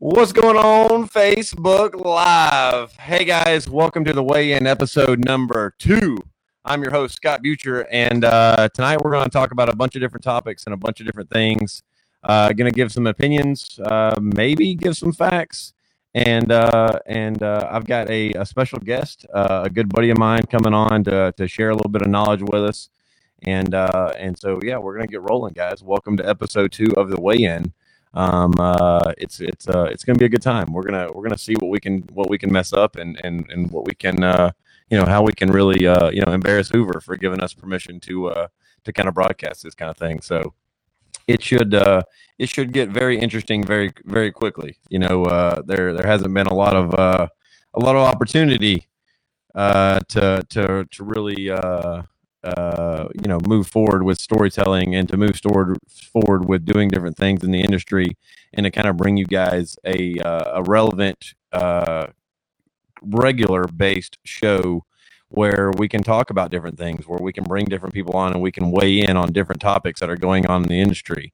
What's going on, Facebook Live? Hey guys, welcome to the Weigh In episode number two. I'm your host, Scott Butcher, and uh, tonight we're going to talk about a bunch of different topics and a bunch of different things. Uh, going to give some opinions, uh, maybe give some facts, and uh, and uh, I've got a, a special guest, uh, a good buddy of mine, coming on to, to share a little bit of knowledge with us, and uh, and so yeah, we're going to get rolling, guys. Welcome to episode two of the Weigh In um, uh, it's it's uh, it's gonna be a good time. We're gonna we're gonna see what we can what we can mess up and and and what we can uh, you know how we can really uh, you know embarrass Hoover for giving us permission to uh, to kind of broadcast this kind of thing. So it should uh, it should get very interesting very very quickly. You know, uh, there there hasn't been a lot of uh, a lot of opportunity uh, to to to really uh, uh, you know move forward with storytelling and to move forward forward with doing different things in the industry and to kind of bring you guys a uh, a relevant uh, regular based show where we can talk about different things where we can bring different people on and we can weigh in on different topics that are going on in the industry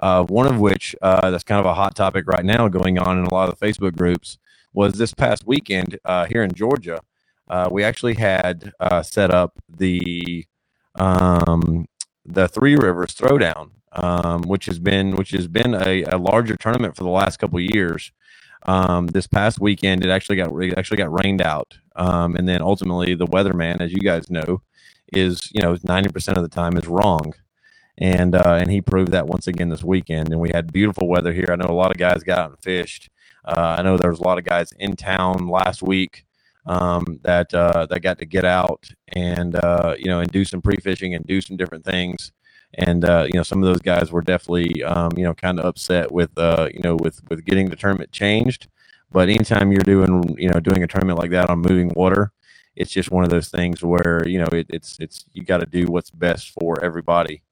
uh, one of which uh, that's kind of a hot topic right now going on in a lot of the facebook groups was this past weekend uh, here in georgia uh, we actually had uh, set up the um, the Three Rivers Throwdown, um, which has been which has been a, a larger tournament for the last couple years. Um, this past weekend, it actually got it actually got rained out, um, and then ultimately the weatherman, as you guys know, is you know ninety percent of the time is wrong, and uh, and he proved that once again this weekend. And we had beautiful weather here. I know a lot of guys got out and fished. Uh, I know there was a lot of guys in town last week um, that uh, that got to get out and uh, you know and do some pre fishing and do some different things. And uh, you know some of those guys were definitely um, you know kind of upset with uh, you know with with getting the tournament changed. But anytime you're doing you know doing a tournament like that on moving water, it's just one of those things where you know it, it's it's you got to do what's best for everybody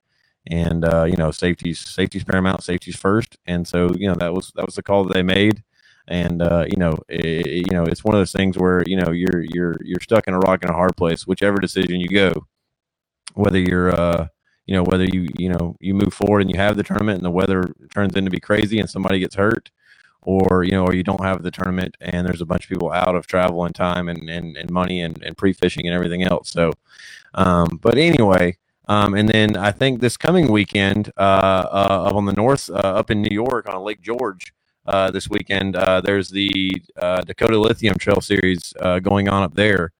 and uh, you know safety's safety's paramount safety's first and so you know that was that was the call that they made and uh, you know, it, you know, it's one of those things where you know you're you're you're stuck in a rock and a hard place, whichever decision you go, whether you're uh, you know, whether you you know you move forward and you have the tournament and the weather turns into be crazy and somebody gets hurt, or you know, or you don't have the tournament and there's a bunch of people out of travel and time and and, and money and, and pre fishing and everything else. So, um, but anyway. Um, and then I think this coming weekend, uh, uh, up on the north, uh, up in New York on Lake George, uh, this weekend. Uh, there's the uh, Dakota Lithium Trail Series uh, going on up there,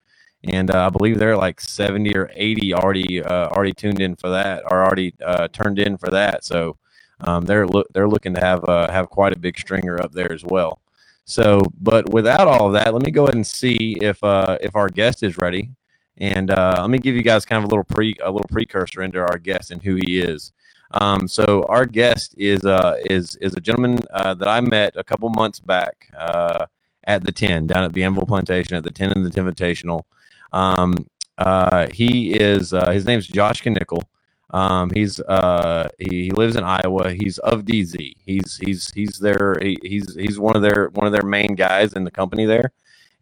and uh, I believe there are like 70 or 80 already already tuned in for that, or already turned in for that. So um, they're lo- they're looking to have have quite a big stringer up there as well. So, but without all of that, let me go ahead and see if if our guest is ready. And let me give you guys kind of a little pre a little precursor into our guest and who he is. Um, so our guest is uh, is is a gentleman uh, that I met a couple months back uh, at the Ten down at the Bienville Plantation at the Ten and the Invitational. Um, uh, he is uh, his name's Josh Knickel. Um, he's uh, he, he, lives in Iowa. He's of DZ. He's he's he's their he, he's he's one of their one of their main guys in the company there.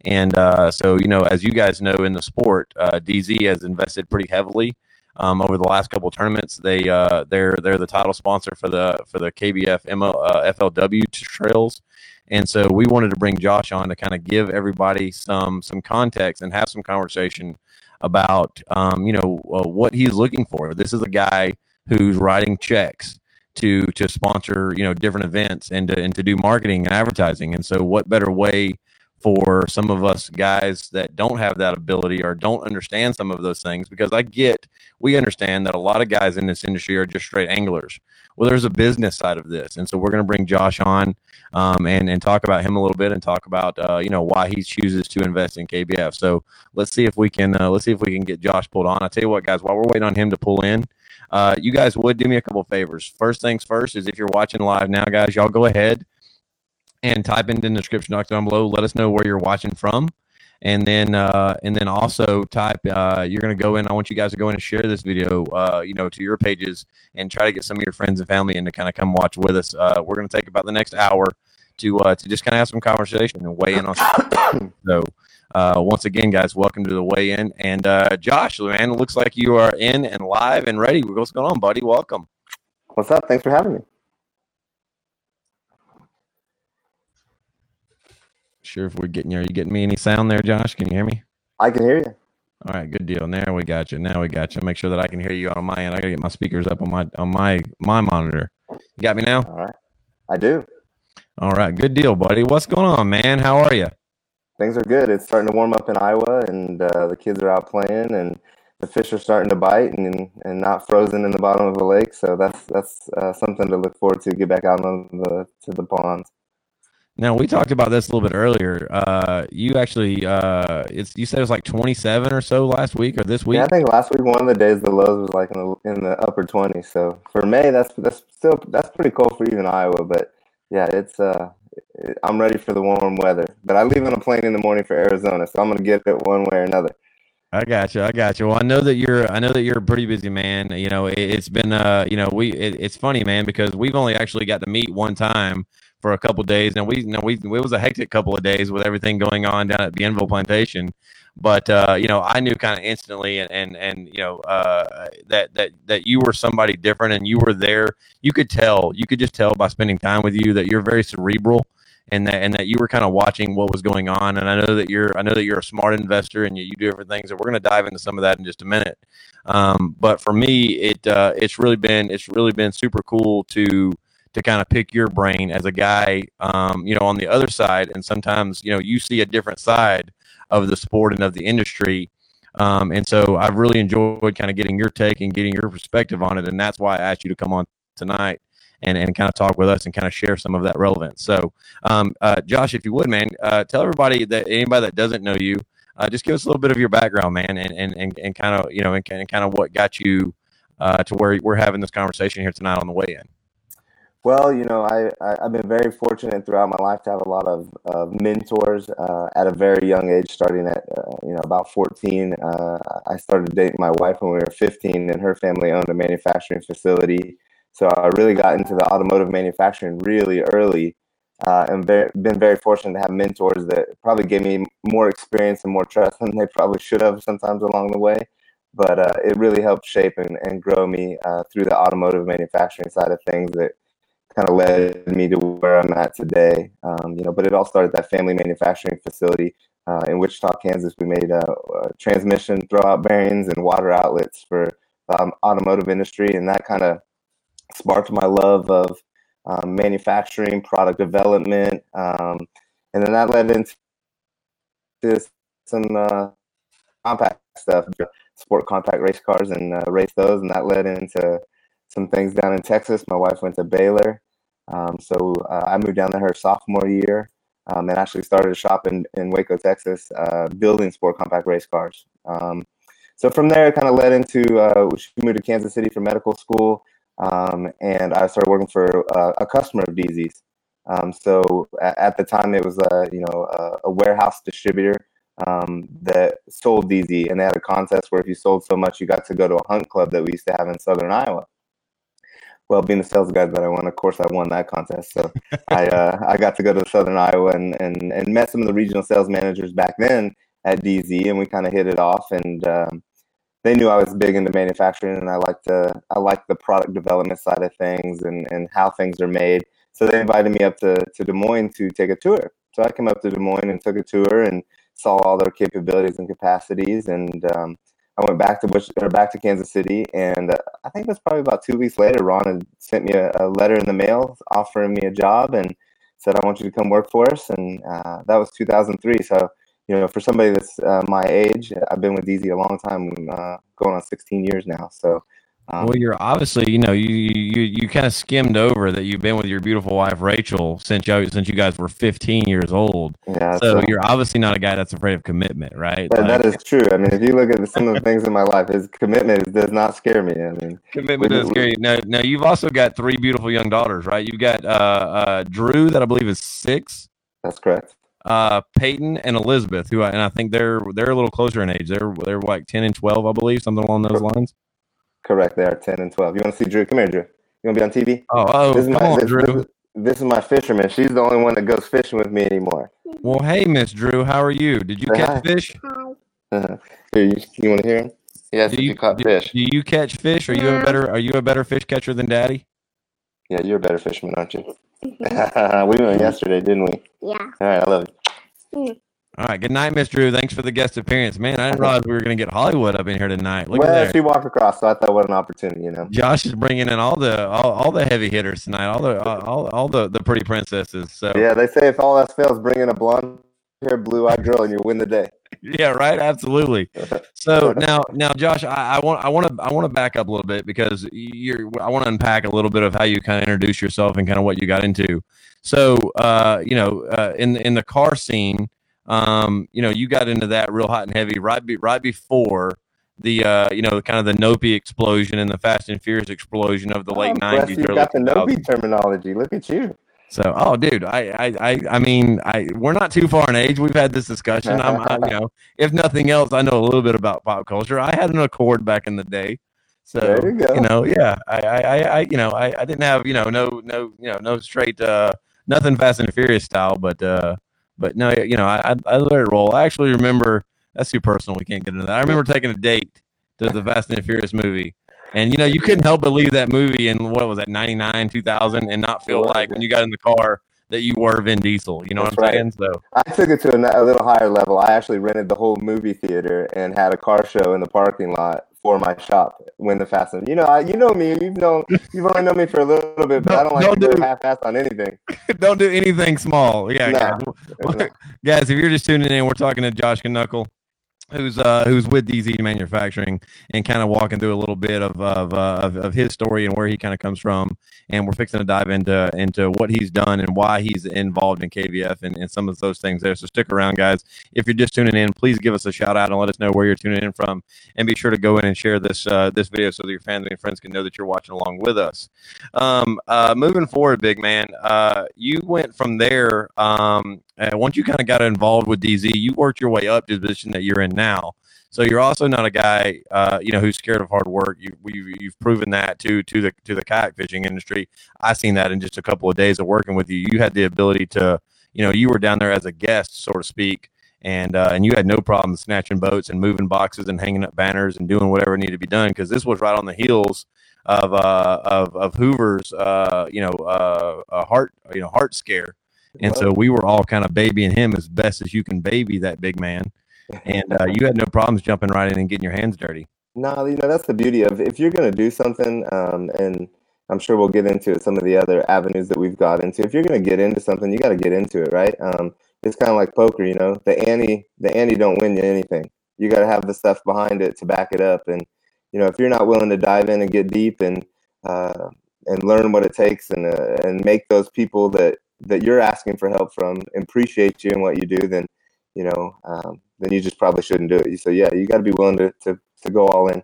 And so you know, as you guys know in the sport, DZ has invested pretty heavily um, over the last couple of tournaments. They uh, they're they're the title sponsor for the for the KBF ML, uh, FLW trails, and so we wanted to bring Josh on to kind of give everybody some some context and have some conversation about um, you know uh, what he's looking for. This is a guy who's writing checks to to sponsor you know different events and to, and to do marketing and advertising. And so, what better way for some of us guys that don't have that ability or don't understand some of those things because I get we understand that a lot of guys in this industry are just straight anglers. Well, there's a business side of this, and so we're going to bring Josh on um, and and talk about him a little bit and talk about uh, you know why he chooses to invest in KBF. So let's see if we can uh, let's see if we can get Josh pulled on. I tell you what, guys, while we're waiting on him to pull in. Uh, you guys would do me a couple favors. First things first is if you're watching live now, guys, y'all go ahead and type in the description box down below. Let us know where you're watching from. And then, uh, and then also type. Uh, you're going to go in. I want you guys to go in and share this video, uh, you know, to your pages and try to get some of your friends and family in to kind of come watch with us. Uh, we're going to take about the next hour to uh, to just kind of have some conversation and weigh in on. so, uh, once again, guys, welcome to the weigh in. And uh, Josh, man, looks like you are in and live and ready. What's going on, buddy? Welcome. What's up? Thanks for having me. Sure if we're getting you. Are you getting me any sound there, Josh? Can you hear me? I can hear you. All right, good deal. Now we got you. Now we got you. Make sure that I can hear you on my end. I gotta get my speakers up on my on my my monitor. You got me now? All right. I do. All right, good deal, buddy. What's going on, man? How are you? Things are good. It's starting to warm up in Iowa, and uh, the kids are out playing, and the fish are starting to bite, and and not frozen in the bottom of the lake. So that's that's uh, something to look forward to. Get back out on the to the ponds. Now we talked about this a little bit earlier. Uh, you actually, uh, it's you said it was like 27 or so last week or this week. Yeah, I think last week one of the days the lows was like in the in the upper 20s. So for May, that's that's still that's pretty cold for even Iowa. But yeah, it's uh, I'm ready for the warm weather. But I leave on a plane in the morning for Arizona, so I'm gonna get it one way or another. I got you. I got you. Well, I know that you're. I know that you're a pretty busy man. You know, it, has been. Uh, you know, we. It, it's funny, man, because we've only actually got to meet one time for a couple days. Now we, you know, we it was a hectic couple of days with everything going on down at Bienville Plantation, but uh, you know, I knew kind of instantly, and and and you know, uh, that that that you were somebody different, and you were there. You could tell, you could just tell by spending time with you that you're very cerebral. And that, and that you were kind of watching what was going on, and I know that you're I know that you're a smart investor and you, you do different things, and we're going to dive into some of that in just a minute. Um, but for me, it uh, it's really been it's really been super cool to to kind of pick your brain as a guy, um, you know, on the other side. And sometimes, you know, you see a different side of the sport and of the industry. Um, and so I've really enjoyed kind of getting your take and getting your perspective on it. And that's why I asked you to come on tonight and, and kind of talk with us and kind of share some of that relevance. So, um, uh, Josh, if you would, man, uh, tell everybody that anybody that doesn't know you, uh, just give us a little bit of your background, man, and, and, and, and kind of, you know, and, and kind of what got you uh, to where we're having this conversation here tonight on the Weigh In. Well, you know, I, I have been very fortunate throughout my life to have a lot of uh, mentors uh, at a very young age. Starting at uh, you know about fourteen, uh, I started dating my wife when we were fifteen, and her family owned a manufacturing facility. So I really got into the automotive manufacturing really early, uh, and very, been very fortunate to have mentors that probably gave me more experience and more trust than they probably should have sometimes along the way. But uh, it really helped shape and, and grow me through the automotive manufacturing side of things. That kind of led me to where I'm at today. Um, you know, but it all started that family manufacturing facility uh, in Wichita, Kansas. We made uh, uh, transmission throwout bearings and water outlets for um, automotive industry, and that kind of sparked my love of um, manufacturing, product development, um, and then that led into some uh, compact stuff, sport compact race cars, and uh, race those, and that led into some things down in Texas. My wife went to Baylor, um, so uh, I moved down there her sophomore year um, and actually started a shop in, in Waco, Texas, uh, building sport compact race cars. Um, so from there, it kind of led into uh, she moved to Kansas City for medical school, um, and I started working for uh, a customer of DZ's. Um, so at, at, the time, it was a you know a, a warehouse distributor um, that sold DZ, and they had a contest where if you sold so much, you got to go to a hunt club that we used to have in Southern Iowa well, being the sales guy that I won, of course, I won that contest. So I uh, I got to go to Southern Iowa and, and and met some of the regional sales managers back then at DZ, and we kind of hit it off. And um, they knew I was big into manufacturing, and I like to I like the product development side of things and and how things are made. So they invited me up to to Des Moines to take a tour. So I came up to Des Moines and took a tour and saw all their capabilities and capacities and um, I went back to Bush or back to Kansas City, and uh, I think was probably about two weeks later. Ron had sent me a, a, letter in the mail offering me a job and said, "I want you to come work for us." And uh, that was 2003. So, you know, for somebody that's uh, my age, I've been with DZ a long time, uh, going on 16 years now. So, um, well, you're obviously, you know, you you you kind of skimmed over that you've been with your beautiful wife Rachel since you since you guys were 15 years old. Yeah, so, so you're obviously not a guy that's afraid of commitment, right? That, like, that is true. I mean, if you look at some of the things in my life, his commitment does not scare me. I mean, commitment does scare you. Now, now you've also got three beautiful young daughters, right? You've got uh, uh, Drew, that I believe is six. That's correct. Uh, Peyton and Elizabeth, who I, and I think they're they're a little closer in age. They're they're like 10 and 12, I believe, something along those lines. Correct. They are 10 and 12. You want to see Drew? Come here, Drew. You want to be on TV? Oh, oh this is my, on, this, Drew. This, this, is my fisherman. She's the only one that goes fishing with me anymore. Well, hey, Miss Drew, how are you? Did you catch hi. fish? Uh-huh. Here, you, you want to hear him? Yes, do you, you caught do, fish. Do you catch fish? Are you a better Are you a better fish catcher than Daddy? Yeah, you're a better fisherman, aren't you? we went yesterday, didn't we? Yeah. All right, I love you. All right. Good night, Miss Drew. Thanks for the guest appearance. Man, I didn't realize we were going to get Hollywood up in here tonight. Look well, she walked across, so I thought what an opportunity, you know. Josh is bringing in all the all, all the heavy hitters tonight, all the all, all the, the pretty princesses. So Yeah, they say if all else fails, bring in a blonde hair, blue eyed girl, and you win the day. yeah, right, absolutely. So now now Josh, I, I want I want to I want to back up a little bit because you're I want to unpack a little bit of how you kind of introduce yourself and kind of what you got into. So uh, you know, uh, in in the car scene, um, you know, you got into that real hot and heavy right be, right before the uh, you know, kind of the Nopi explosion and the Fast and Furious explosion of the Oh, late nineties, You got the 2000s. Nopi terminology. Look at you. So, oh, dude, I, I, I, I mean, I, we're not too far in age. We've had this discussion. I'm, I, you know, if nothing else, I know a little bit about pop culture. I had an Accord back in the day, so There you go. know, yeah, I, I, I, I you know, I, I didn't have, you know, no, no, you know, no straight, uh, nothing Fast and Furious style, but, uh, but no, you know, I, I, let it roll. I actually remember that's too personal. We can't get into that. I remember taking a date to the Fast and Furious movie. And you know, you couldn't help but leave that movie in what was that, 99, 2000, and not feel like when you got in the car that you were Vin Diesel. You know That's what I'm right. saying? So I took it to a, a little higher level. I actually rented the whole movie theater and had a car show in the parking lot for my shop when the Fast and you know I, you know me you've known you've only known me for a little bit but I don't like Don't to do- half-assed on anything. don't do anything small. Yeah, No. guys. Guys, if you're just tuning in, we're talking to Josh Knuckle, who's uh who's with DZ Manufacturing, and kind of walking through a little bit of of, uh, of of his story and where he kind of comes from, and we're fixing to dive into into what he's done and why he's involved in KBF and, and some of those things there. So stick around, guys. If you're just tuning in, please give us a shout out and let us know where you're tuning in from, and be sure to go in and share this uh, this video so that your family and friends can know that you're watching along with us. Um, uh, moving forward, big man, uh, you went from there. Um, uh, once you kind of got involved with DZ, you worked your way up to the position that you're in now. So you're also not a guy, uh, you know, who's scared of hard work. You, you you've proven that to to the to the kayak fishing industry. I've seen that in just a couple of days of working with you. You had the ability to, you know, you were down there as a guest, so to speak, and uh, and you had no problem snatching boats and moving boxes and hanging up banners and doing whatever needed to be done because this was right on the heels of uh, of of Hoover's, uh, you know, uh, heart, you know, heart scare. And so we were all kind of babying him as best as you can baby that big man. And uh, you had no problems jumping right in and getting your hands dirty. No, you know that's the beauty of if you're going to do something, um, and I'm sure we'll get into some of the other avenues that we've got into. If you're going to get into something, you got to get into it, right? Um, it's kind of like poker, you know. The ante, the ante don't win you anything. You got to have the stuff behind it to back it up, and you know if you're not willing to dive in and get deep and uh, and learn what it takes and uh, and make those people that that you're asking for help from appreciate you and what you do, then you know um, then you just probably shouldn't do it. You So yeah, you got to be willing to, to to go all in.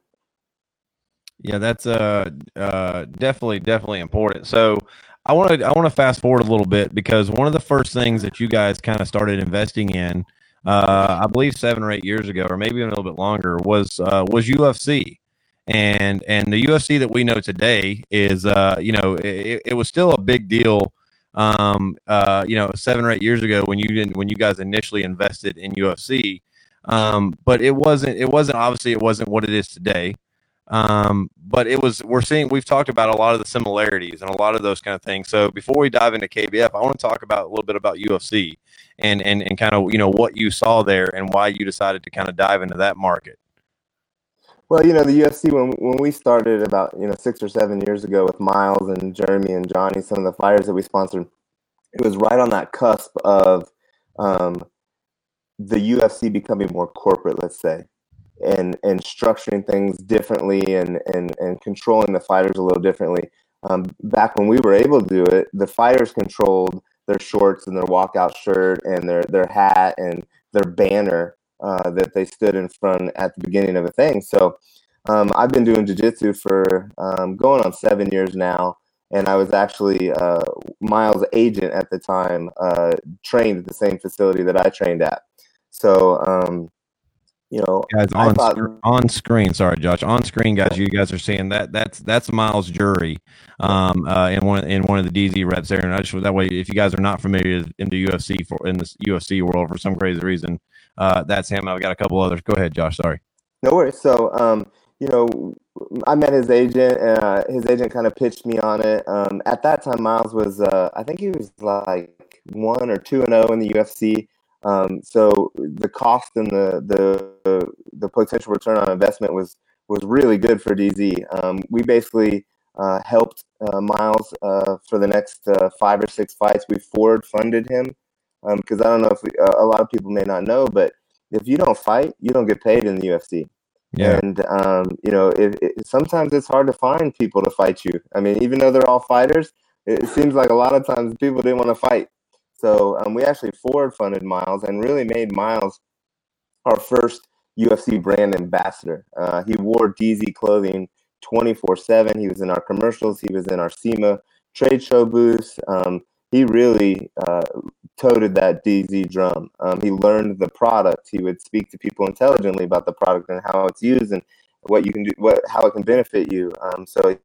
Yeah, that's uh, uh, definitely definitely important. So I want to I want to fast forward a little bit because one of the first things that you guys kind of started investing in, uh, I believe seven or eight years ago, or maybe a little bit longer, was uh, was UFC. And and the UFC that we know today is uh, you know it, it was still a big deal um, uh, you know, seven or eight years ago when you didn't, when you guys initially invested in UFC. Um, but it wasn't, it wasn't obviously it wasn't what it is today. Um, but it was, we're seeing, we've talked about a lot of the similarities and a lot of those kind of things. So before we dive into KBF, I want to talk about a little bit about UFC and, and, and kind of, you know, what you saw there and why you decided to kind of dive into that market. Well, you know, the UFC when when we started about you know six or seven years ago with Myles and Jeremy and Johnny, some of the fighters that we sponsored, it was right on that cusp of um, the UFC becoming more corporate, let's say, and and structuring things differently and and and controlling the fighters a little differently. Um, back when we were able to do it, the fighters controlled their shorts and their walkout shirt and their their hat and their banner uh, that they stood in front at the beginning of a thing. So um, I've been doing jujitsu for um, going on seven years now, and I was actually uh, Myles' agent at the time, uh, trained at the same facility that I trained at. So um, you know, guys on thought- sc- on screen. Sorry, Josh. On screen, guys. You guys are seeing that. That's that's Myles Jury, um, uh, in one in one of the DZ reps there. And I just that way, if you guys are not familiar in the UFC for in this UFC world for some crazy reason, uh, that's him. I've got a couple others. Go ahead, Josh. Sorry. No worries. So, um, you know, I met his agent. Uh, his agent kind of pitched me on it. Um, at that time, Myles was, uh, I think he was like one or two and zero in the UFC. Um, so the cost and the, the the potential return on investment was was really good for DZ. Um, we basically uh, helped uh, Myles uh, for the next uh, five or six fights. We forward funded him because um, I don't know if we, a lot of people may not know, but if you don't fight, you don't get paid in the UFC. Yeah. And um, you know, it, it, sometimes it's hard to find people to fight you. I mean, even though they're all fighters, it seems like a lot of times people didn't want to fight. So um, we actually forward funded Myles and really made Myles our first UFC brand ambassador. Uh, he wore DZ clothing 24 7. He was in our commercials, he was in our SEMA trade show booths. Um, he really uh, toted that DZ drum. Um, he learned the product. He would speak to people intelligently about the product and how it's used and what you can do, what how it can benefit you. Um, so,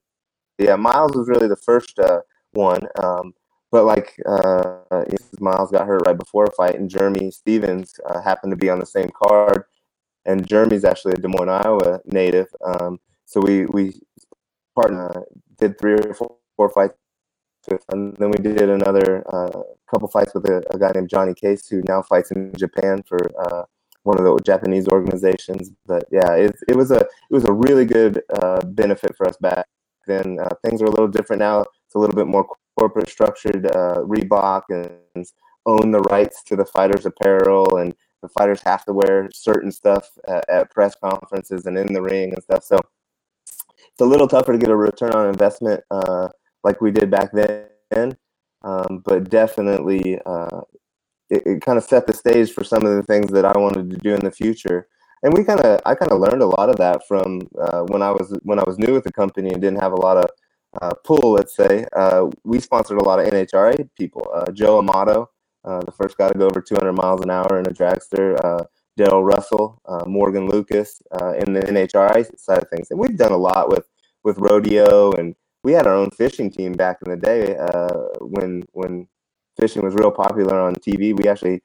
yeah, Myles was really the first uh, one. Um, but like uh, Myles got hurt right before a fight, and Jeremy Stephens uh, happened to be on the same card, and Jeremy's actually a Des Moines, Iowa native. Um, so we we partner did three or four, four fights and then we did another uh, couple fights with a, a, guy named Johnny Case, who now fights in Japan for uh, one of the Japanese organizations. But yeah, it, it was a it was a really good uh, benefit for us back then. Uh, things are a little different now. It's a little bit more corporate structured uh, Reebok and own the rights to the fighters' apparel, and the fighters have to wear certain stuff at, at press conferences and in the ring and stuff. So it's a little tougher to get a return on investment uh, like we did back then, um, but definitely uh, it, it kind of set the stage for some of the things that I wanted to do in the future. And we kind of, I kind of learned a lot of that from uh, when I was when I was new with the company and didn't have a lot of uh, pool, let's say, uh, we sponsored a lot of NHRA people. Uh, Joe Amato, uh, the first guy to go over 200 miles an hour in a dragster. Darrell Russell, Morgan Lucas, in the NHRA side of things, and we've done a lot with with rodeo, and we had our own fishing team back in the day when when fishing was real popular on TV. We actually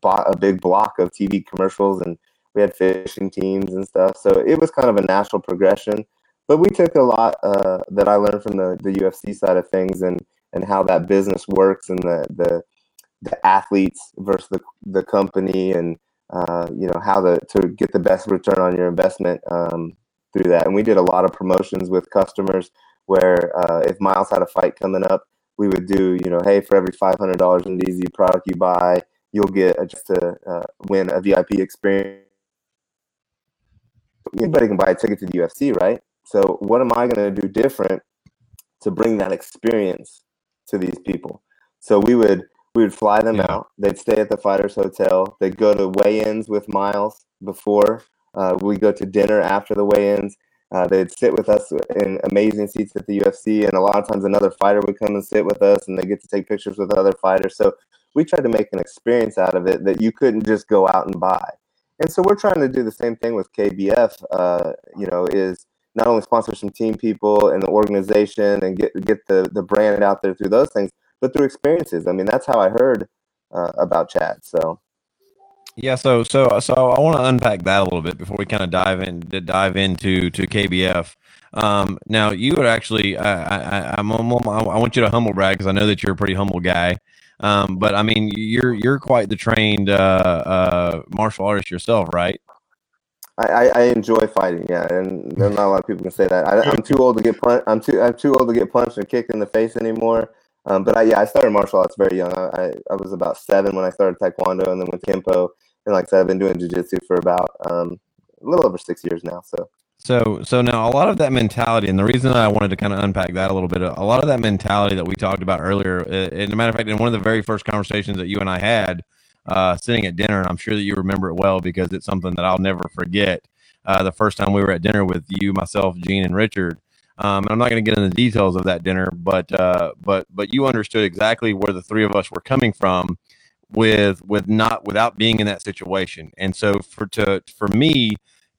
bought a big block of TV commercials and we had fishing teams and stuff. So it was kind of a natural progression but we took a lot uh, that I learned from the, the UFC side of things and and how that business works and the the, the athletes versus the, the company and uh, you know how to to get the best return on your investment um, through that. And we did a lot of promotions with customers where uh, if Myles had a fight coming up, we would do you know hey for every five hundred dollars in DZ product you buy, you'll get a, just to uh, win a VIP experience. Anybody can buy a ticket to the UFC, right? So what am I going to do different to bring that experience to these people? So we would we would fly them yeah. out. They'd stay at the fighters hotel. They'd go to weigh-ins with Myles before. Uh, we go to dinner after the weigh-ins. Uh, they'd sit with us in amazing seats at the UFC, and a lot of times another fighter would come and sit with us, and they get to take pictures with other fighters. So we tried to make an experience out of it that you couldn't just go out and buy. And so we're trying to do the same thing with KBF. Uh, you know, is not only sponsor some team people and the organization and get get the the brand out there through those things, but through experiences. I mean, that's how I heard uh, about Chad. So. Yeah, so so so I want to unpack that a little bit before we kind of dive in dive into to KBF. Um, now you would actually, I, I, I'm, I'm, i want you to humble brag because I know that you're a pretty humble guy. Um, but I mean, you're you're quite the trained uh, uh, martial artist yourself, right? I, I enjoy fighting, yeah, and there's not a lot of people can say that. I, am too old to get punched. I'm too I'm too old to get punched or kicked in the face anymore. Um, but I, yeah, I started martial arts very young. I, I was about seven when I started taekwondo, and then with kempo, and like I said, I've been doing jujitsu for about um, a little over six years now. So. So, so now a lot of that mentality, and the reason I wanted to kind of unpack that a little bit, a lot of that mentality that we talked about earlier, and a matter of fact, in one of the very first conversations that you and I had, uh, sitting at dinner, and I'm sure that you remember it well because it's something that I'll never forget. Uh, the first time we were at dinner with you, myself, Gene, and Richard. Um, and I'm not going to get into the details of that dinner, but uh, but but you understood exactly where the three of us were coming from with with not without being in that situation. And so for to for me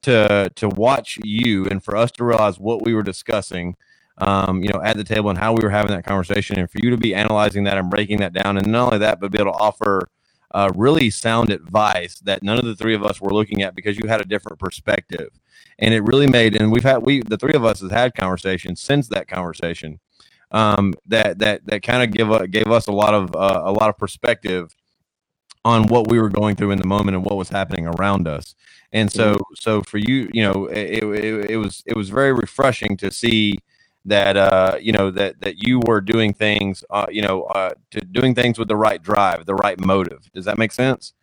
to to watch you and for us to realize what we were discussing um, you know, at the table and how we were having that conversation, and for you to be analyzing that and breaking that down, and not only that, but be able to offer uh, really sound advice that none of the three of us were looking at because you had a different perspective, and it really made. And we've had we the three of us has had conversations since that conversation um, that that that kind of give uh, gave us a lot of uh, a lot of perspective on what we were going through in the moment and what was happening around us. And so, so for you, you know, it, it, it was it was very refreshing to see that uh, you know that that you were doing things, uh, you know, uh, to doing things with the right drive, the right motive. Does that make sense?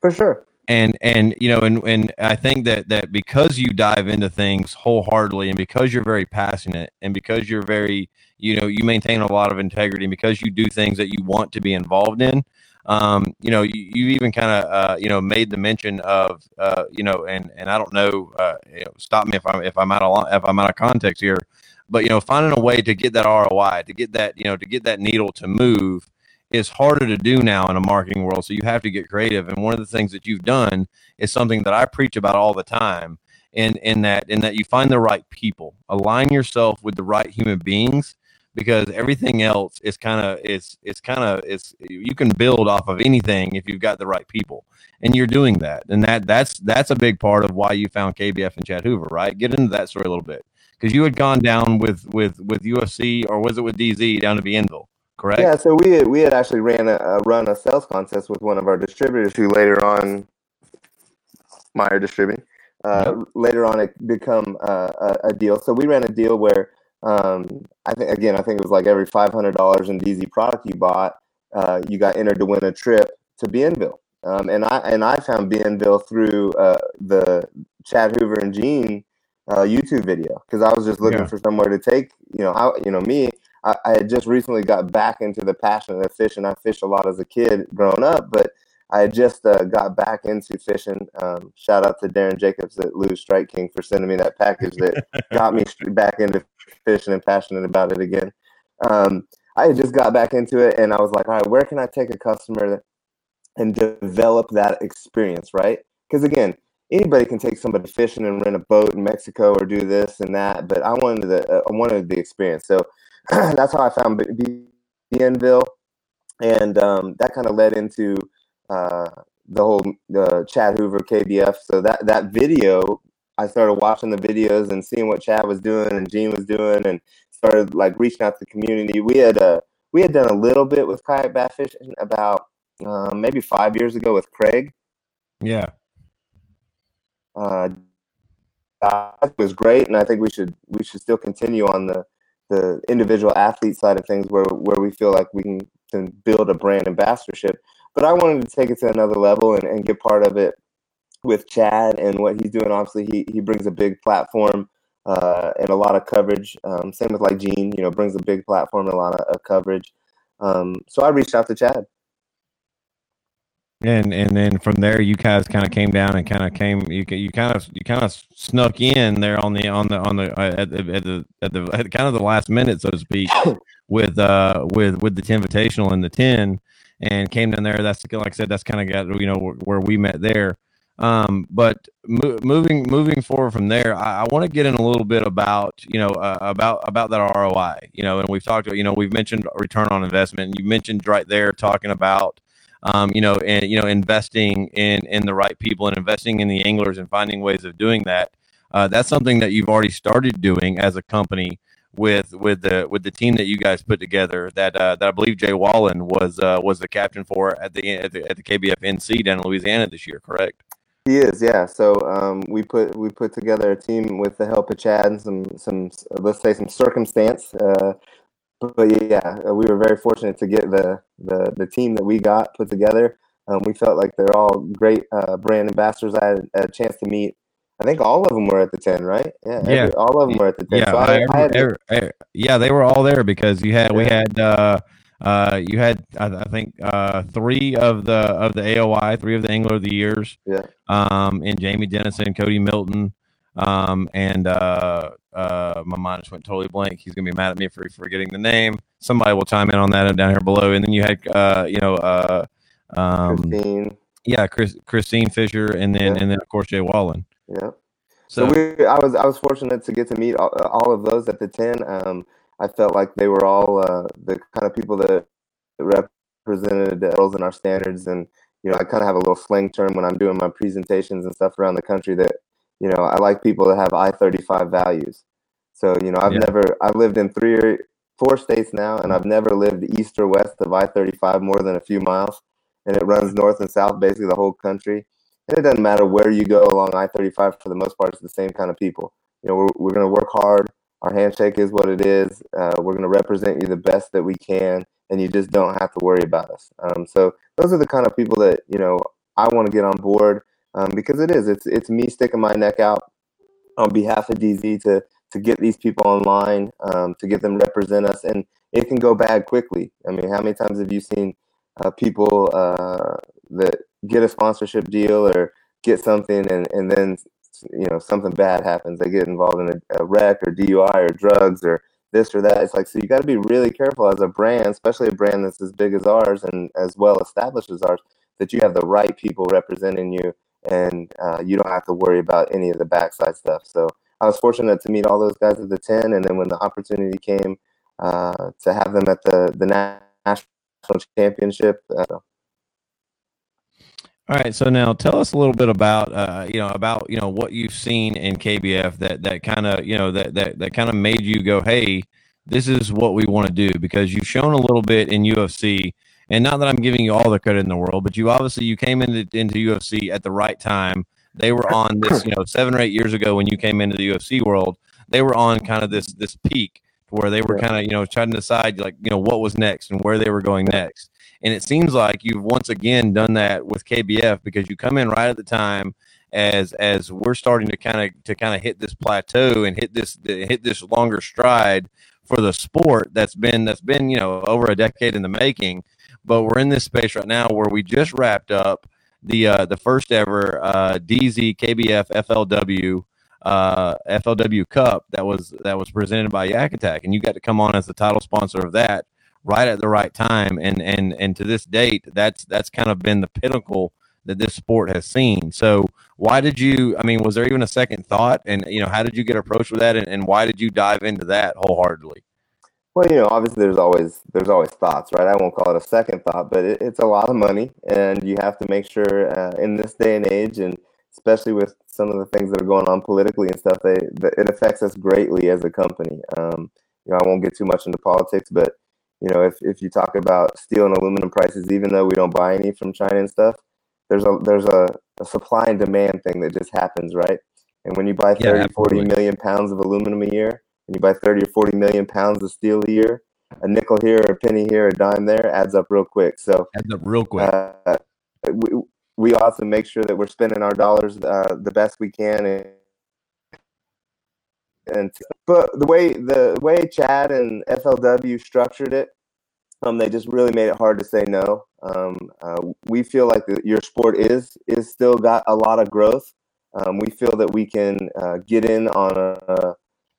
For sure. And and you know, and and I think that that because you dive into things wholeheartedly, and because you're very passionate, and because you're very, you know, you maintain a lot of integrity, and because you do things that you want to be involved in. Um, you know, you, you even kind of, uh, you know, made the mention of, uh, you know, and and I don't know, uh, you know, stop me if I'm if I'm out of if I'm out of context here, but you know, finding a way to get that ROI, to get that, you know, to get that needle to move is harder to do now in a marketing world. So you have to get creative. And one of the things that you've done is something that I preach about all the time. In, in that in that you find the right people, align yourself with the right human beings, because everything else is kind of it's it's kind of it's you can build off of anything if you've got the right people and you're doing that and that that's that's a big part of why you found KBF and Chad Hoover right get into that story a little bit because you had gone down with with with UFC or was it with DZ down to Bienville, correct? Yeah, so we had, we had actually ran a, a run a sales contest with one of our distributors who later on Meyer Distributing. Uh, yep. Later on, it become uh, a, a, deal. So we ran a deal where um, I think again, I think it was like every five hundred dollars in DZ product you bought, uh, you got entered to win a trip to Bienville. Um, and I and I found Bienville through uh, the Chad Hoover and Gene uh, YouTube video because I was just looking yeah. for somewhere to take. You know, how you know me. I, I, had just recently got back into the passion of fishing. I fished a lot as a kid growing up, but I had just uh, got back into fishing. Um, shout out to Darren Jacobs at Lew's Strike King for sending me that package that got me back into fishing and passionate about it again. Um, I had just got back into it, and I was like, all right, where can I take a customer and develop that experience, right? Because again, anybody can take somebody fishing and rent a boat in Mexico or do this and that, but I wanted the uh, I wanted the experience. So that's how I found Bienville, and um, that kind of led into uh, the whole uh, Chad Hoover KBF. So that that video, I started watching the videos and seeing what Chad was doing and Gene was doing, and started like reaching out to the community. We had uh, we had done a little bit with kayak bass fishing about uh, maybe five years ago with Craig. Yeah uh, was great, and I think we should we should still continue on the the individual athlete side of things where where we feel like we can, can build a brand ambassadorship. But I wanted to take it to another level and, and get part of it with Chad and what he's doing. Obviously, he he brings a big platform uh, and a lot of coverage. Um, same with like Gene, you know, brings a big platform and a lot of, of coverage. Um, so I reached out to Chad and and then from there you guys kind of came down and kind of came you you kind of you kind of snuck in there on the on the on the uh, at the at the at the at kind of the last minute so to speak with uh with with the invitational and the 10 and came down there. That's like I said that's kind of got you know where, where we met there. Um but mo- moving moving forward from there I, I want to get in a little bit about you know uh, about about that ROI you know and we've talked you know we've mentioned return on investment And you mentioned right there talking about um, you know, and you know, investing in in the right people and investing in the anglers and finding ways of doing that. Uh, that's something that you've already started doing as a company with with the with the team that you guys put together. That uh, that I believe Jay Wallen was uh, was the captain for at the at the, at the KBF NC down in Louisiana this year. Correct. He is, yeah. So um, we put we put together a team with the help of Chad and some some let's say some circumstance. Uh, but yeah, uh, we were very fortunate to get the the, the team that we got put together. Um, we felt like they're all great uh, brand ambassadors. I had a chance to meet. I think all of them were at the ten, right? Yeah, yeah. Every, all of them were at the ten. Yeah, so I, I every, every, yeah, they were all there because you had we had uh, uh, you had I, I think uh, three of the of the AOI, three of the Angler of the Years. Yeah. Um, and Jamie Dennison, Cody Milton, um, and uh, uh, my mind just went totally blank. He's gonna be mad at me for forgetting the name. Somebody will chime in on that down here below. And then you had, uh, you know, uh, um, Christine. Yeah, Chris, Christine Fisher, and then yeah. and then of course Jay Wallen. Yeah. So, so, we, I was I was fortunate to get to meet all, all of those at the ten. Um, I felt like they were all uh, the kind of people that represented the girls and our standards. And you know, I kind of have a little slang term when I'm doing my presentations and stuff around the country that you know, I like people that have I-35 values. So, you know, I've yeah. never, I've lived in three or four states now, and I've never lived east or west of I-35 more than a few miles. and it runs north and south, basically the whole country. And it doesn't matter where you go along I-35. For the most part, it's the same kind of people. You know, we're, we're going to work hard. Our handshake is what it is. Uh, we're going to represent you the best that we can, and you just don't have to worry about us. Um, so those are the kind of people that you know I want to get on board um, because it is. It's it's me sticking my neck out on behalf of DZ to to get these people online, um, to get them represent us, and it can go bad quickly. I mean, how many times have you seen uh, people uh, that get a sponsorship deal or get something, and and then you know something bad happens? They get involved in a, a wreck or DUI or drugs or this or that. It's like so you got to be really careful as a brand, especially a brand that's as big as ours and as well established as ours, that you have the right people representing you, and uh, you don't have to worry about any of the backside stuff. So I was fortunate to meet all those guys at the ten, and then when the opportunity came uh, to have them at the the national championship. Uh, all right, so now tell us a little bit about uh, you know about you know what you've seen in KBF that that kind of you know that that that kind of made you go, hey, this is what we want to do because you've shown a little bit in UFC, and not that I'm giving you all the credit in the world, but you obviously you came into into UFC at the right time. They were on this, you know, seven or eight years ago when you came into the UFC world. They were on kind of this this peak where they were kind of you know trying to decide like you know what was next and where they were going next and it seems like you've once again done that with KBF because you come in right at the time as as we're starting to kind of to kind of hit this plateau and hit this hit this longer stride for the sport that's been that's been you know over a decade in the making but we're in this space right now where we just wrapped up the uh, the first ever uh, DZ KBF FLW uh, FLW Cup that was that was presented by Yak Attack, and you got to come on as the title sponsor of that right at the right time. And and and to this date, that's that's kind of been the pinnacle that this sport has seen. So why did you? I mean, was there even a second thought? And you know, how did you get approached with that? And, and why did you dive into that wholeheartedly? Well, you know, obviously there's always there's always thoughts, right? I won't call it a second thought, but it, it's a lot of money, and you have to make sure uh, in this day and age, and especially with some of the things that are going on politically and stuff, they, it affects us greatly as a company. Um, you know, I won't get too much into politics, but you know, if, if you talk about steel and aluminum prices, even though we don't buy any from China and stuff, there's a there's a, a supply and demand thing that just happens, right? And when you buy 30, yeah, 40 million pounds of aluminum a year, and you buy 30 or 40 million pounds of steel a year, a nickel here, a penny here, a dime there adds up real quick. So adds up real quick. Uh, we, we also make sure that we're spending our dollars uh, the best we can and and but the way the way Chad and FLW structured it, um, they just really made it hard to say no. Um, uh, we feel like the, your sport is is still got a lot of growth. Um, we feel that we can uh, get in on uh,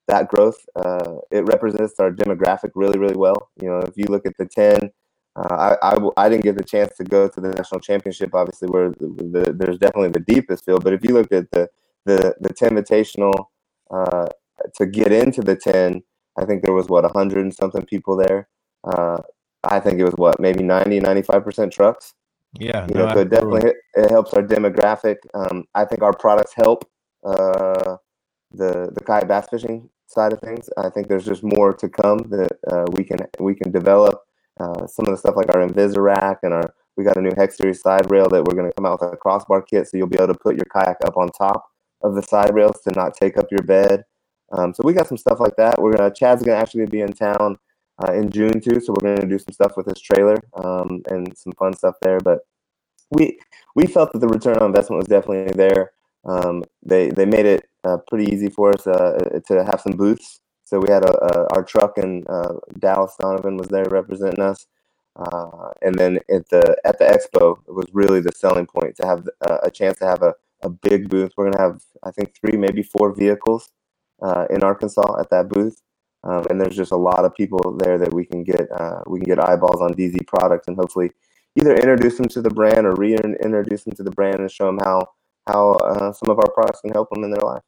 that growth. Uh, it represents our demographic really, really well. You know, if you look at the ten, uh, I, I, I didn't get the chance to go to the national championship, obviously, where the, the, there's definitely the deepest field. But if you looked at the the the ten invitational uh, to get into the 10, I think there was what 100 and something people there. Uh, I think it was what maybe 90, 95% trucks. Yeah, you know, so it definitely it, it helps our demographic. Um, I think our products help uh, the the kayak bass fishing side of things. I think there's just more to come that uh, we can we can develop. Uh, some of the stuff like our Invis-A-Rack and our we got a new Hex Series side rail that we're going to come out with a crossbar kit, so you'll be able to put your kayak up on top of the side rails to not take up your bed. Um, so we got some stuff like that. We're gonna Chad's gonna actually be in town uh, in June too, so we're gonna do some stuff with his trailer um, and some fun stuff there. But we we felt that the return on investment was definitely there. Um, they they made it uh, pretty easy for us uh, to have some booths. So we had a, a our truck and uh, Dallas Donovan was there representing us. Uh, and then at the at the expo, it was really the selling point to have uh, a chance to have a, a big booth. We're gonna have I think three, maybe four vehicles uh, in Arkansas at that booth. Um, and there's just a lot of people there that we can get we can get eyeballs on DZ products and hopefully either introduce them to the brand or reintroduce them to the brand and show them how how uh, some of our products can help them in their life.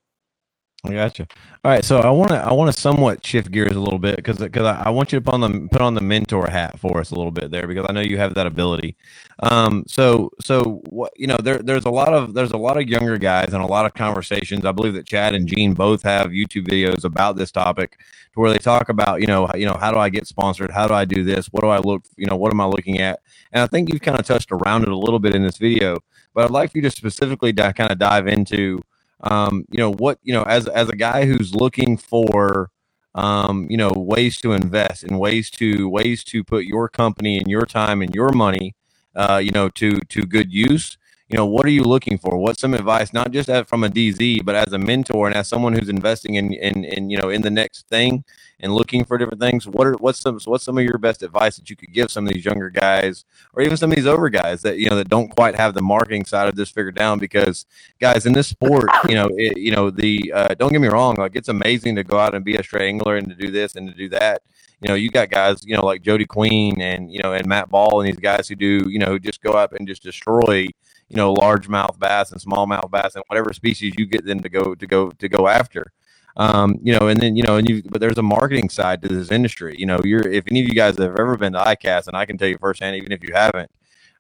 I got you. All right, so I want to I want to somewhat shift gears a little bit because because I, I, want you to put on the put on the mentor hat for us a little bit there because I know you have that ability. Um, so so what you know there there's a lot of there's a lot of younger guys and a lot of conversations. I believe that Chad and Gene both have YouTube videos about this topic to where they talk about you know you know how do I get sponsored? How do I do this? What do I look you know what am I looking at? And I think you've kind of touched around it a little bit in this video, but I'd like for you to specifically di- kind of dive into um, you know what you know as as a guy who's looking for um, you know ways to invest and ways to ways to put your company and your time and your money uh, you know to to good use you know what are you looking for? What's some advice not just from a dz but as a mentor and as someone who's investing in in, in you know in the next thing and looking for different things? What are what's some what's some of your best advice that you could give some of these younger guys or even some of these over guys that you know that don't quite have the marketing side of this figured down? Because guys in this sport you know it, you know the uh, don't get me wrong like it's amazing to go out and be a straight angler and to do this and to do that. You know, you got guys, you know, like Jody Queen and, you know, and Matt Ball and these guys who do, you know, just go up and just destroy, you know, largemouth bass and smallmouth bass and whatever species you get them to go, to go, to go after. Um, you know, and then, you know, and you, but there's a marketing side to this industry. You know, you're, if any of you guys have ever been to ICAST, and I can tell you firsthand, even if you haven't,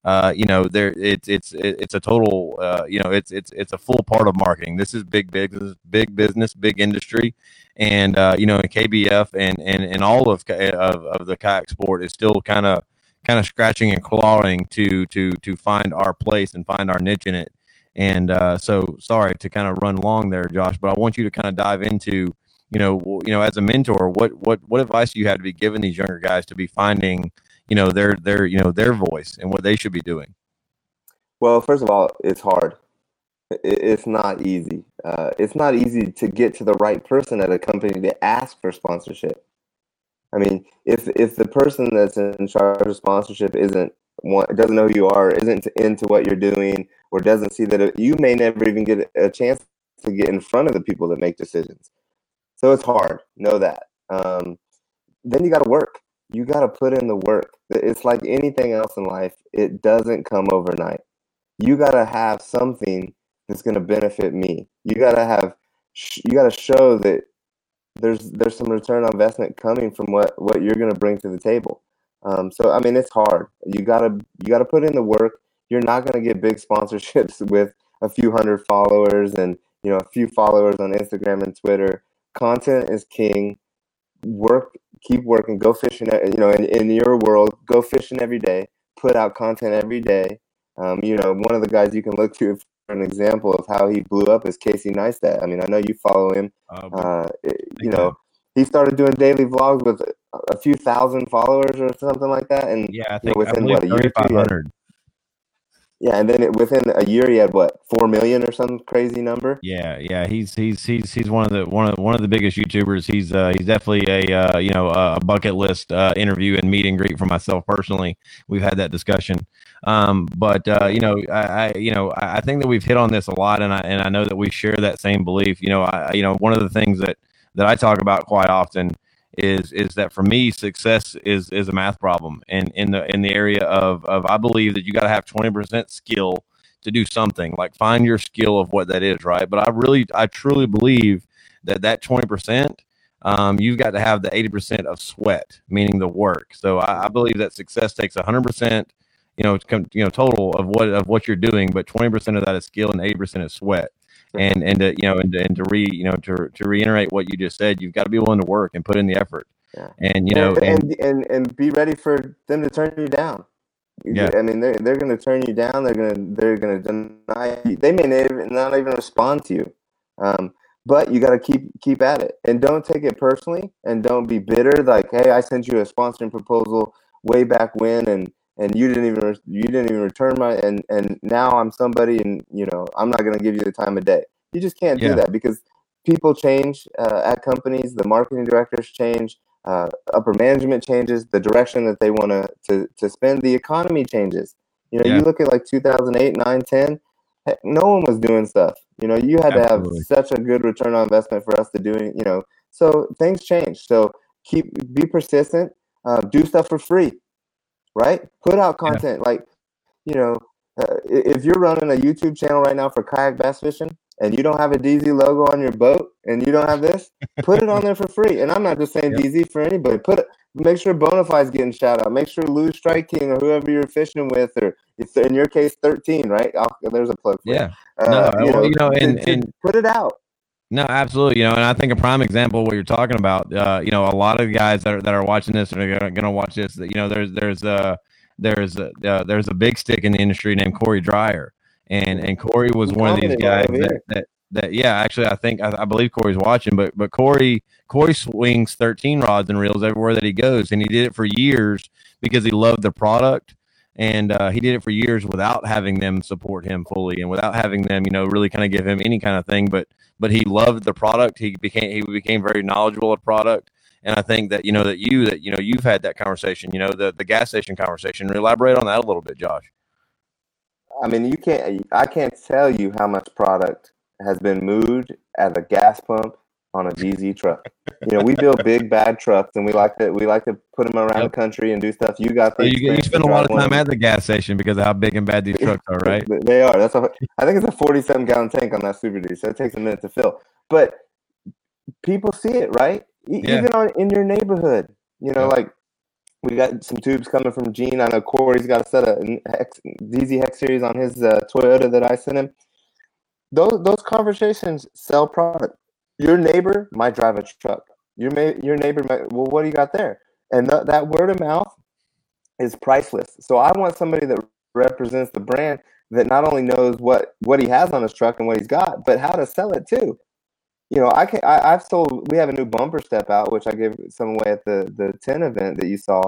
uh, you know, there it's it's it's a total, uh, you know, it's it's it's a full part of marketing. This is big business, big business, big industry, and uh, you know, in KBF and and and all of of, of the kayak sport is still kind of kind of scratching and clawing to to to find our place and find our niche in it. And uh, so, sorry to kind of run long there, Josh, but I want you to kind of dive into, you know, you know, as a mentor, what what what advice you have to be giving these younger guys to be finding you know their their you know their voice and what they should be doing? Well first of all it's hard. It's not easy. Uh, it's not easy to get to the right person at a company to ask for sponsorship i mean if if the person that's in charge of sponsorship isn't doesn't know who you are isn't into what you're doing or doesn't see that you may never even get a chance to get in front of the people that make decisions so it's hard know that um, then you got to work you got to put in the work. It's like anything else in life, it doesn't come overnight. You got to have something that's going to benefit me. You got to have you got to show that there's there's some return on investment coming from what what you're going to bring to the table. Um, so I mean, it's hard. You gotta you gotta put in the work. You're not going to get big sponsorships with a few hundred followers and you know a few followers on Instagram and Twitter. Content is king. Work keep working, go fishing. Uh, you know, in, in your world, go fishing every day, put out content every day. Um, you know, one of the guys you can look to an example of how he blew up is Casey Neistat. I mean, I know you follow him. Uh, uh, you know, he started doing daily vlogs with a few thousand followers or something like that, and yeah, I think you know, within what a year, two, yeah, and then it, within a year, he had what four million or some crazy number. Yeah, yeah, he's he's he's he's one of the one of one of the biggest YouTubers. He's uh, he's definitely a uh, you know a bucket list uh, interview and meet and greet for myself personally. We've had that discussion, um, but uh, you know I, I you know I think that we've hit on this a lot, and I and I know that we share that same belief. You know, I you know one of the things that that I talk about quite often is is that for me success is is a math problem. And in the in the area of of I believe that you got to have 20% skill to do something like find your skill of what that is right? But I really I truly believe that that 20% um, you've got to have the 80% of sweat meaning the work. So I, I believe that success takes 100% you know you know total of what of what you're doing but 20% of that is skill and 80% is sweat and and to, you know and, and to re you know to to reiterate what you just said, you've got to be willing to work and put in the effort. Yeah. And you know, and, and and and be ready for them to turn you down. Yeah. I mean, they're they're going to turn you down. They're going to they're to deny. You. They may not even respond to you. Um, but you got to keep keep at it and don't take it personally and don't be bitter. Like, hey, I sent you a sponsoring proposal way back when, and and you didn't even you didn't even return my and and now I'm somebody and you know I'm not going to give you the time of day. You just can't yeah. do that because people change uh, at companies. The marketing directors change. Uh, upper management changes. The direction that they want to to spend. The economy changes. You know, yeah. you look at like 2008, 9, 10. No one was doing stuff. You know, you had Absolutely. to have such a good return on investment for us to doing. You know, so things change. So keep be persistent. Uh, do stuff for free right? Put out content yeah. like, you know, Uh, if you're running a YouTube channel right now for kayak bass fishing and you don't have a DZ logo on your boat and you don't have this, put it on there for free. And I'm not just saying yep. DZ for anybody. Put it, make sure Bonafide's getting shout out. Make sure Lou Strike King or whoever you're fishing with, or in your case 13, right? I'll, there's a plug. For yeah. Uh, no, you, know, you know, and, and put it out. No, absolutely. You know, and I think a prime example of what you're talking about. Uh, you know, a lot of guys that are that are watching this and are going to watch this. You know, there's there's uh there's a, uh, there's a big stick in the industry named Corey Dreyer, and and Corey was one of these guys that, that that yeah actually I think I, I, believe Corey's watching, but but Corey Corey swings 13 rods and reels everywhere that he goes, and he did it for years because he loved the product. And uh, he did it for years without having them support him fully, and without having them, you know, really kind of give him any kind of thing. But but he loved the product. He became he became very knowledgeable of product, and I think that you know that you that you know you've had that conversation. You know the the gas station conversation. Elaborate on that a little bit, Josh. I mean, you can't. I can't tell you how much product has been moved at a gas pump on a DZ truck. You know, we build big bad trucks, and we like to we like to put them around yep. the country and do stuff. You got the you, you spend a lot of time at the gas station because of how big and bad these trucks are, right? they are. That's a, I think it's a forty-seven gallon tank on that Super D, so it takes a minute to fill. But people see it, right? yeah. even on in your neighborhood. You know, like we got some tubes coming from Gene. I know Corey's got a set of Hex, DZ Hex series on his uh, Toyota that I sent him. Those those conversations sell product. Your neighbor might drive a truck. Your your neighbor might. Well, what do you got there? And th- that word of mouth is priceless. So I want somebody that represents the brand that not only knows what what he has on his truck and what he's got, but how to sell it too you know, I can I, have sold. We have a new bumper step out, which I gave some away at the the ten event that you saw.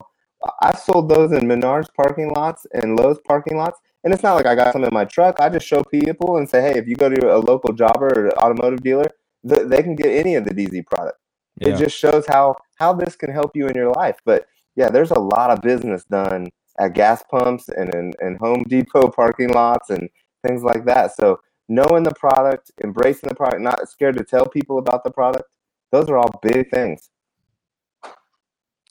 I've sold those in Menards parking lots and Lowe's parking lots, and it's not like I got some in my truck. I just show people and say, hey, if you go to a local jobber or automotive dealer, th- they can get any of the DZ product. Yeah. It just shows how how this can help you in your life. But yeah, there's a lot of business done at gas pumps and in, in Home Depot parking lots and things like that. So knowing the product, embracing the product, not scared to tell people about the product. Those are all big things.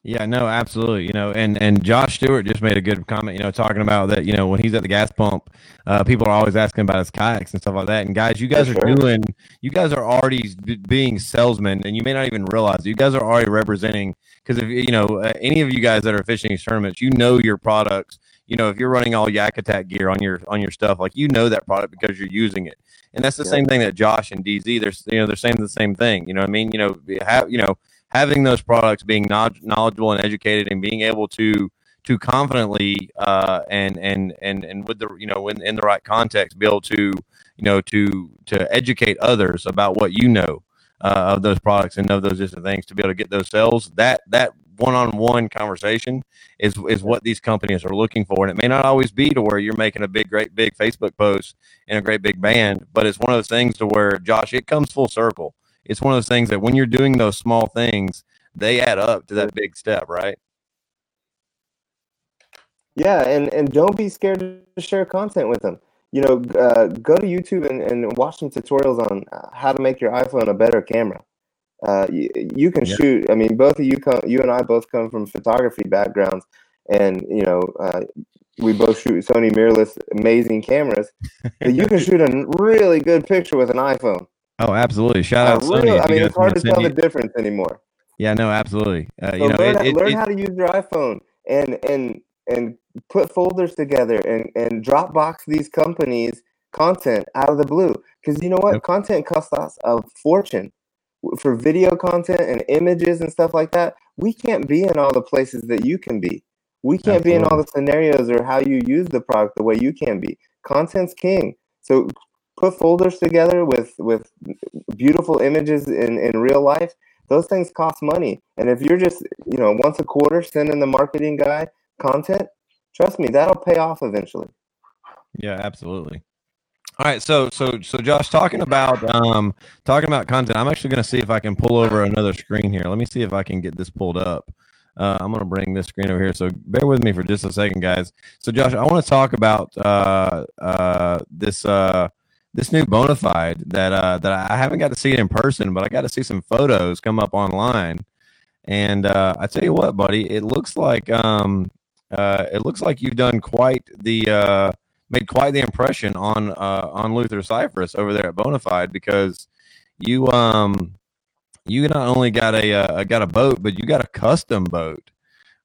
Yeah, no, absolutely. You know, and and Josh Stewart just made a good comment. You know, talking about that. You know, when he's at the gas pump, uh, people are always asking about his kayaks and stuff like that. And guys, you guys are sure. doing. You guys are already being salesmen, and you may not even realize it. you guys are already representing. Because if you know uh, any of you guys that are fishing these tournaments, you know your products you know, if you're running all Yak Attack gear on your on your stuff, like you know that product because you're using it. And that's the yeah. same thing that Josh and DZ, they're you know they're saying the same thing. You know, I mean, you know, have you know having those products, being knowledgeable and educated, and being able to to confidently uh, and and and and with the you know in, in the right context, be able to you know to to educate others about what you know uh, of those products and of those different things to be able to get those sales. That that one-on-one conversation is is what these companies are looking for and it may not always be to where you're making a big great big facebook post and a great big band but it's one of those things to where josh it comes full circle it's one of those things that when you're doing those small things they add up to that big step right yeah and and don't be scared to share content with them you know uh, go to youtube and, and watch some tutorials on how to make your iphone a better camera uh, you, you, can yeah. shoot. I mean, both of you come, you and I both come from photography backgrounds, and you know, uh, we both shoot Sony mirrorless, amazing cameras. but you can shoot a really good picture with an iPhone. Oh, absolutely! Shout out uh, Sony. Really, I mean, it's hard to tell you. the difference anymore. Yeah, no, absolutely. Uh, so you know, learn, it, learn it, how to use your iPhone and and and put folders together and and Dropbox these companies content out of the blue because you know what, yep. content costs us a fortune for video content and images and stuff like that, we can't be in all the places that you can be. We can't Absolutely. be in all the scenarios or how you use the product the way you can be. Content's king. So put folders together with with beautiful images in in real life. Those things cost money. And if you're just, you know, once a quarter sending the marketing guy content, trust me, that'll pay off eventually. Yeah, absolutely. All right, so so so Josh, talking about um talking about content, I'm actually going to see if I can pull over another screen here. Let me see if I can get this pulled up. Uh, I'm going to bring this screen over here. So bear with me for just a second, guys. So Josh, I want to talk about uh, uh, this uh, this new Bonafide that uh, that I haven't got to see it in person, but I got to see some photos come up online. And uh, I tell you what, buddy, it looks like um, uh, it looks like you've done quite the uh, made quite the impression on uh, on Luther Cifers over there at Bonafide because you um you not only got a uh, got a boat, but you got a custom boat,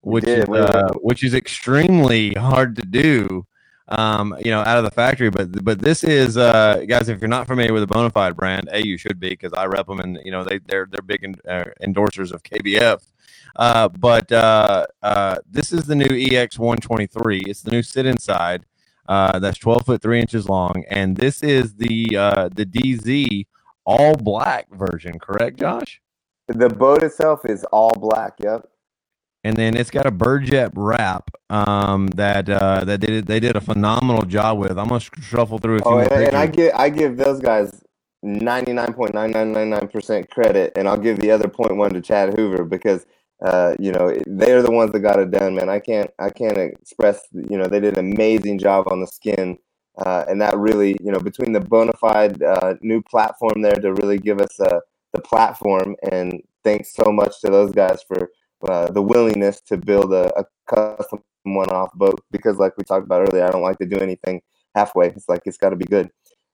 which is uh, which is extremely hard to do. Um, you know, out of the factory, but but this is uh, guys. If you're not familiar with the Bonafide brand, a you should be because I rep them, and you know they they're they're big uh, endorsers of KBF. Uh, but uh, uh, this is the new EX 123. It's the new sit inside. Uh, that's 12 foot 3 inches long. And this is the uh, the DZ all black version, correct, Josh? The boat itself is all black. Yep. And then it's got a birdjet wrap um, that uh, that did they did a phenomenal job with. I'm gonna shuffle through a few. Oh, and, and I give I give those guys 99.9999% credit, and I'll give the other one to Chad Hoover because uh, you know, they're the ones that got it done, man. I can't, I can't express, you know, they did an amazing job on the skin. Uh, and that really, you know, between the Bonafide uh, new platform there to really give us uh, the platform, and thanks so much to those guys for uh, the willingness to build a, a custom one-off boat. Because, like we talked about earlier, I don't like to do anything halfway. It's like it's got to be good.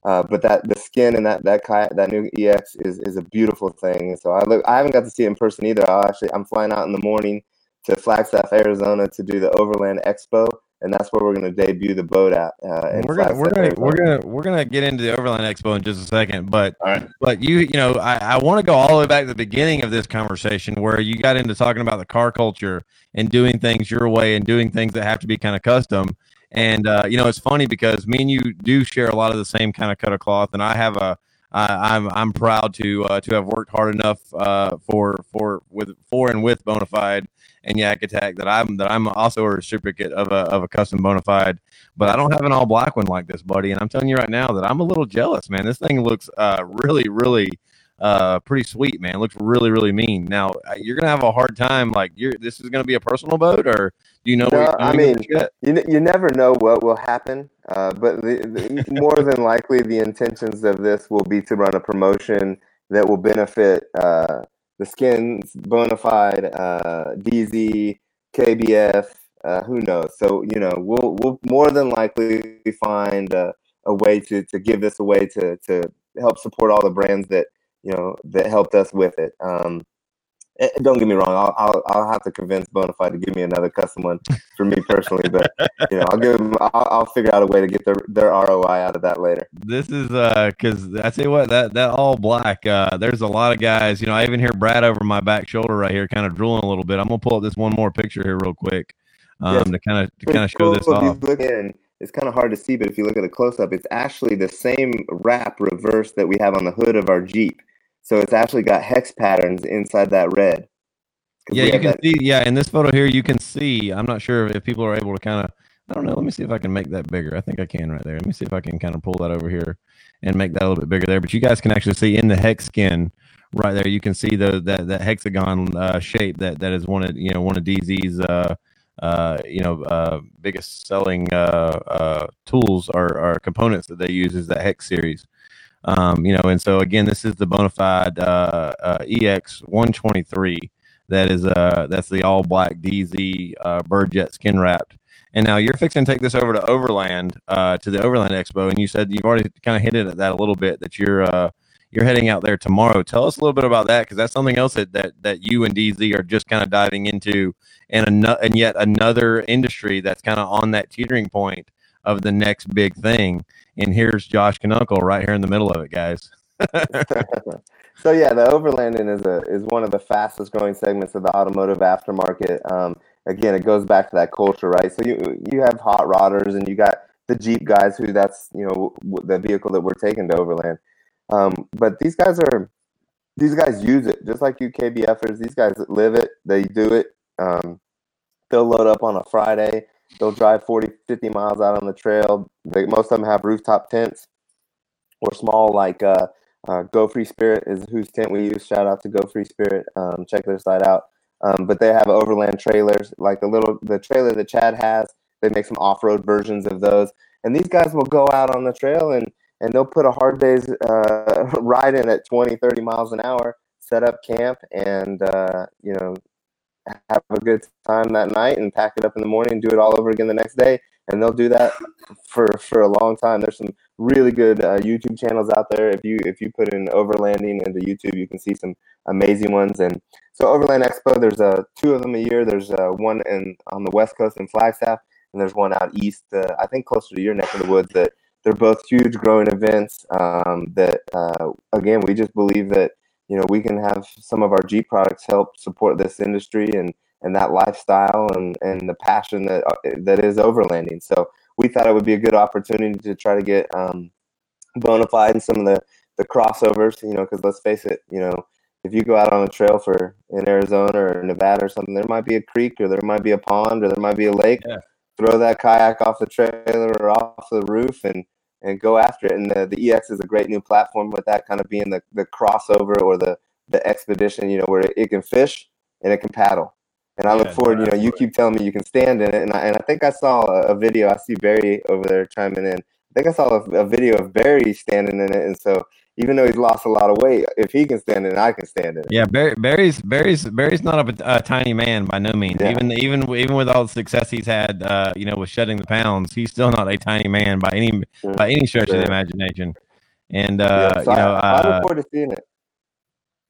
Uh, but that the skin and that that kayak, that new EX is is a beautiful thing. So I look, I haven't got to see it in person either. I actually I'm flying out in the morning to Flagstaff, Arizona, to do the Overland Expo, and that's where we're going to debut the boat at. Uh, we're gonna we're gonna we're gonna we're gonna get into the Overland Expo in just a second, but but you you know I, I want to go all the way back to the beginning of this conversation where you got into talking about the car culture and doing things your way and doing things that have to be kind of custom. And uh, you know, it's funny because me and you do share a lot of the same kind of cut of cloth, and I have a I, I'm I'm proud to uh, to have worked hard enough uh, for for with for and with Bonafide and Yak Attack that I'm that I'm also a reciprocate of a of a custom Bonafide, but I don't have an all black one like this, buddy. And I'm telling you right now that I'm a little jealous, man. This thing looks uh, really really uh, pretty sweet, man. Looks really, really mean. Now uh, you're gonna have a hard time. Like, you're this is gonna be a personal boat, or do you know? No, I mean, you, you never know what will happen. Uh, but the, the, more than likely, the intentions of this will be to run a promotion that will benefit uh, the skins, Bonafide, uh, DZ, KBF. Uh, who knows? So you know, we'll we'll more than likely find a, a way to to give this away to to help support all the brands that you know that helped us with it. Um, eh, don't get me wrong. I'll, I'll, I'll have to convince Bonafide to give me another custom one for me personally, but you know I'll give them. I'll, I'll, figure out a way to get their their ROI out of that later. This is uh because I tell you what that that all black. Uh, there's a lot of guys. You know I even hear Brad over my back shoulder right here, kind of drooling a little bit. I'm gonna pull up this one more picture here real quick, um, yes. to kind of to kind of show this off. It's kind of hard to see, but if you look at a close up, it's actually the same wrap reverse that we have on the hood of our Jeep. So it's actually got hex patterns inside that red. Yeah, you can that- see. Yeah, in this photo here, you can see. I'm not sure if people are able to kind of. I don't know. Let me see if I can make that bigger. I think I can right there. Let me see if I can kind of pull that over here and make that a little bit bigger there. But you guys can actually see in the hex skin right there. You can see the that that hexagon uh, shape that that is one of you know one of DZ's uh, uh, you know uh, biggest selling uh, uh, tools or, or components that they use is that hex series. Um, you know, and so again, this is the Bonafide uh, uh, EX 123. That is uh that's the all black DZ uh, bird jet skin wrapped. And now you're fixing to take this over to Overland uh, to the Overland Expo, and you said you've already kind of hinted at that a little bit that you're uh, you're heading out there tomorrow. Tell us a little bit about that because that's something else that, that that you and DZ are just kind of diving into, and an- and yet another industry that's kind of on that teetering point of the next big thing. And here's Josh Canuncle right here in the middle of it, guys. so yeah, the overlanding is a is one of the fastest growing segments of the automotive aftermarket. Um, again, it goes back to that culture, right? So you you have hot rodders and you got the Jeep guys who that's you know the vehicle that we're taking to overland. Um, but these guys are these guys use it just like you KBFers. These guys live it. They do it. Um, they'll load up on a Friday They'll drive 40, 50 miles out on the trail. They, most of them have rooftop tents or small, like uh, uh, Go Free Spirit is whose tent we use. Shout out to Go Free Spirit. Um, check their site out. Um, but they have overland trailers, like the little the trailer that Chad has. They make some off road versions of those, and these guys will go out on the trail and and they'll put a hard day's uh, ride in at 20, 30 miles an hour, set up camp, and uh, you know have a good time that night and pack it up in the morning, and do it all over again the next day, and they'll do that for for a long time. There's some really good uh, YouTube channels out there. If you if you put in overlanding into YouTube, you can see some amazing ones. And so Overland Expo, there's uh, two of them a year. There's uh, one in on the West Coast in Flagstaff, and there's one out east. Uh, I think closer to your neck of the woods. That they're both huge growing events. Um, that uh, again, we just believe that you know we can have some of our Jeep products help support this industry and and that lifestyle and and the passion that uh, that is overlanding. So we thought it would be a good opportunity to try to get um, Bonafide in some of the the crossovers. You know, because let's face it, you know. If you go out on a trail for in Arizona or Nevada or something, there might be a creek or there might be a pond or there might be a lake. Yeah. Throw that kayak off the trailer or off the roof and and go after it. And the, the EX is a great new platform with that kind of being the, the crossover or the, the expedition, you know, where it, can fish and it can paddle. And I look Yeah, forward, you know, you keep telling me you can stand in it. And I, and I think I saw a, a video. I see Barry over there chiming in. I think I saw a, a video of Barry standing in it. And so even though he's lost a lot of weight, if he can stand it, I can stand it. Yeah, Barry, Barry's Barry's Barry's not a, a tiny man by no means. Yeah. Even even even with all the success he's had, uh, you know, with shedding the pounds, he's still not a tiny man by any by any stretch of the imagination. And Yeah, uh, so you know, I, I uh, look forward to seeing it.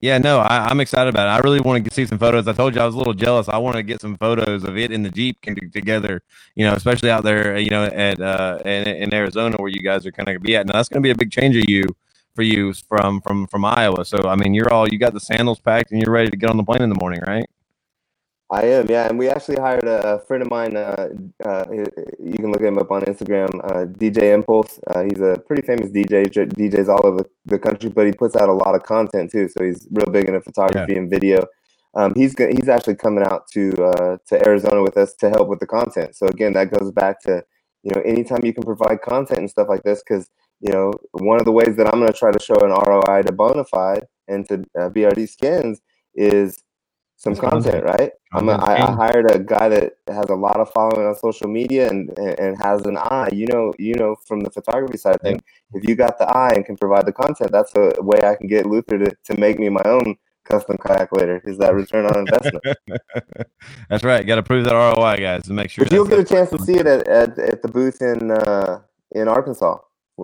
yeah, no, I, I'm excited about it. I really want to see some photos. I told you I was a little jealous. I wanted to get some photos of it in the Jeep together, you know, especially out there, you know, at uh, in, in Arizona where you guys are kind of be at. Now that's going to be a big change of you for you from from from Iowa. So I mean, you're all you got the sandals packed and you're ready to get on the plane in the morning, right? I am, yeah, and we actually hired a, friend of mine. Uh, uh, you can look him up on Instagram, uh, DJ Impulse. Uh, he's a pretty famous DJ, DJs all over the, country, but he puts out a lot of content too. So he's real big into photography and video. Um, he's he's actually coming out to uh, to Arizona with us to help with the content. So again, that goes back to you know anytime you can provide content and stuff like this, because you know one of the ways that I'm going to try to show an ROI to Bonafide and to uh, BRD Skins is some content, right? I'm a, I, I hired a guy that has a lot of following on social media and, and and has an eye. You know, you know from the photography side of things, if you got the eye and can provide the content, that's a way I can get Luther to, to make me my own custom kayak later. Is that return on investment? That's right. Got to prove that ROI, guys, to make sure. but you'll get a chance to see it at, at, at the booth in uh, in Arkansas.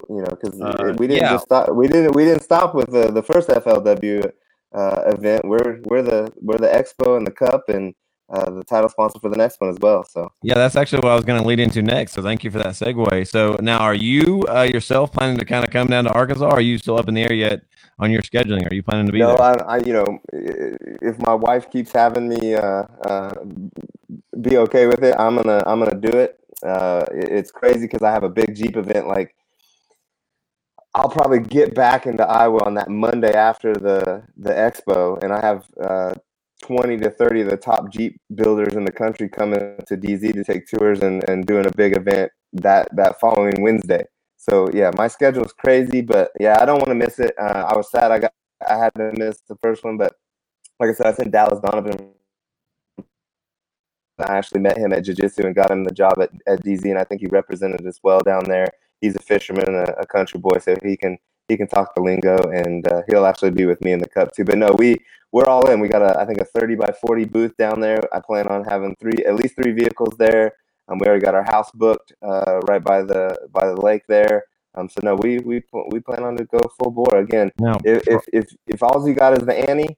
You know, because Uh, we didn't yeah. just stop. We didn't we didn't stop with the, the first FLW uh, event. We're we're the we're the expo and the cup and uh, the title sponsor for the next one as well. So. Yeah, that's actually what I was going to lead into next. So thank you for that segue. So now, are you uh, yourself planning to kind of come down to Arkansas? Or are you still up in the air yet on your scheduling? Are you planning to be no, there? I, I, you know, if my wife keeps having me uh, uh, be okay with it, I'm gonna, I'm gonna do it. Uh, it- it's crazy because I have a big Jeep event. Like, I'll probably get back into Iowa on that Monday after the the expo, and I have uh, 20 to 30 of the top Jeep builders in the country coming to DZ to take tours and, and doing a big event that that following Wednesday. So yeah, my schedule is crazy, but yeah, I don't want to miss it. Uh, I was sad I got I had to miss the first one, but like I said, I sent Dallas Donovan. I actually met him at Jiu Jitsu and got him the job at, at DZ, and I think he represented us well down there. He's a fisherman, a, a country boy, so he can he can talk the lingo, and uh, he'll actually be with me in the cup too. But no, we we're all in. We got a I think a thirty by forty booth down there. I plan on having three at least three vehicles there. Um, we already got our house booked uh, right by the by the lake there. Um, so no, we we we plan on to go full bore again. No, If if if, if all you got is the ante,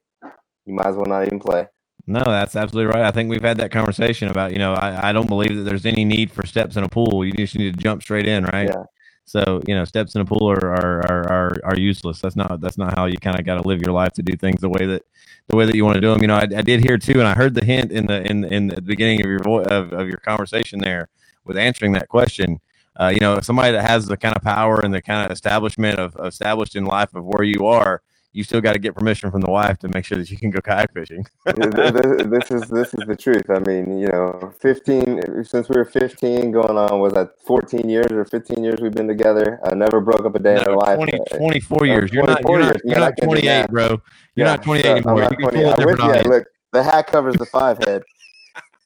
you might as well not even play. no, that's absolutely right. I think we've had that conversation about, you know, I, I don't believe that there's any need for steps in a pool. You just need to jump straight in, right? Yeah. So, you know, steps in a pool are are, are, are, are useless. That's not that's not how you kind of got to live your life to do things the way that the way that you want to do them. You know, I, I did hear too, and I heard the hint in the in in the beginning of your vo- of, of your conversation there with answering that question. Uh, you know, somebody that has the kind of power and the kind of establishment of established in life of where you are, you still got to get permission from the wife to make sure that you can go kayak fishing. this, is this is the truth. I mean, you know, fifteen since we were fifteen, going on was that fourteen years or fifteen years we've been together. I never broke up a day in our life. 20, Uh, 24 uh, years. You're not, you're not, you're not 28, bro. You're Yeah, not 28 so I'm anymore. not You can 20. pull a I'm with you. Look, the hat covers the five head.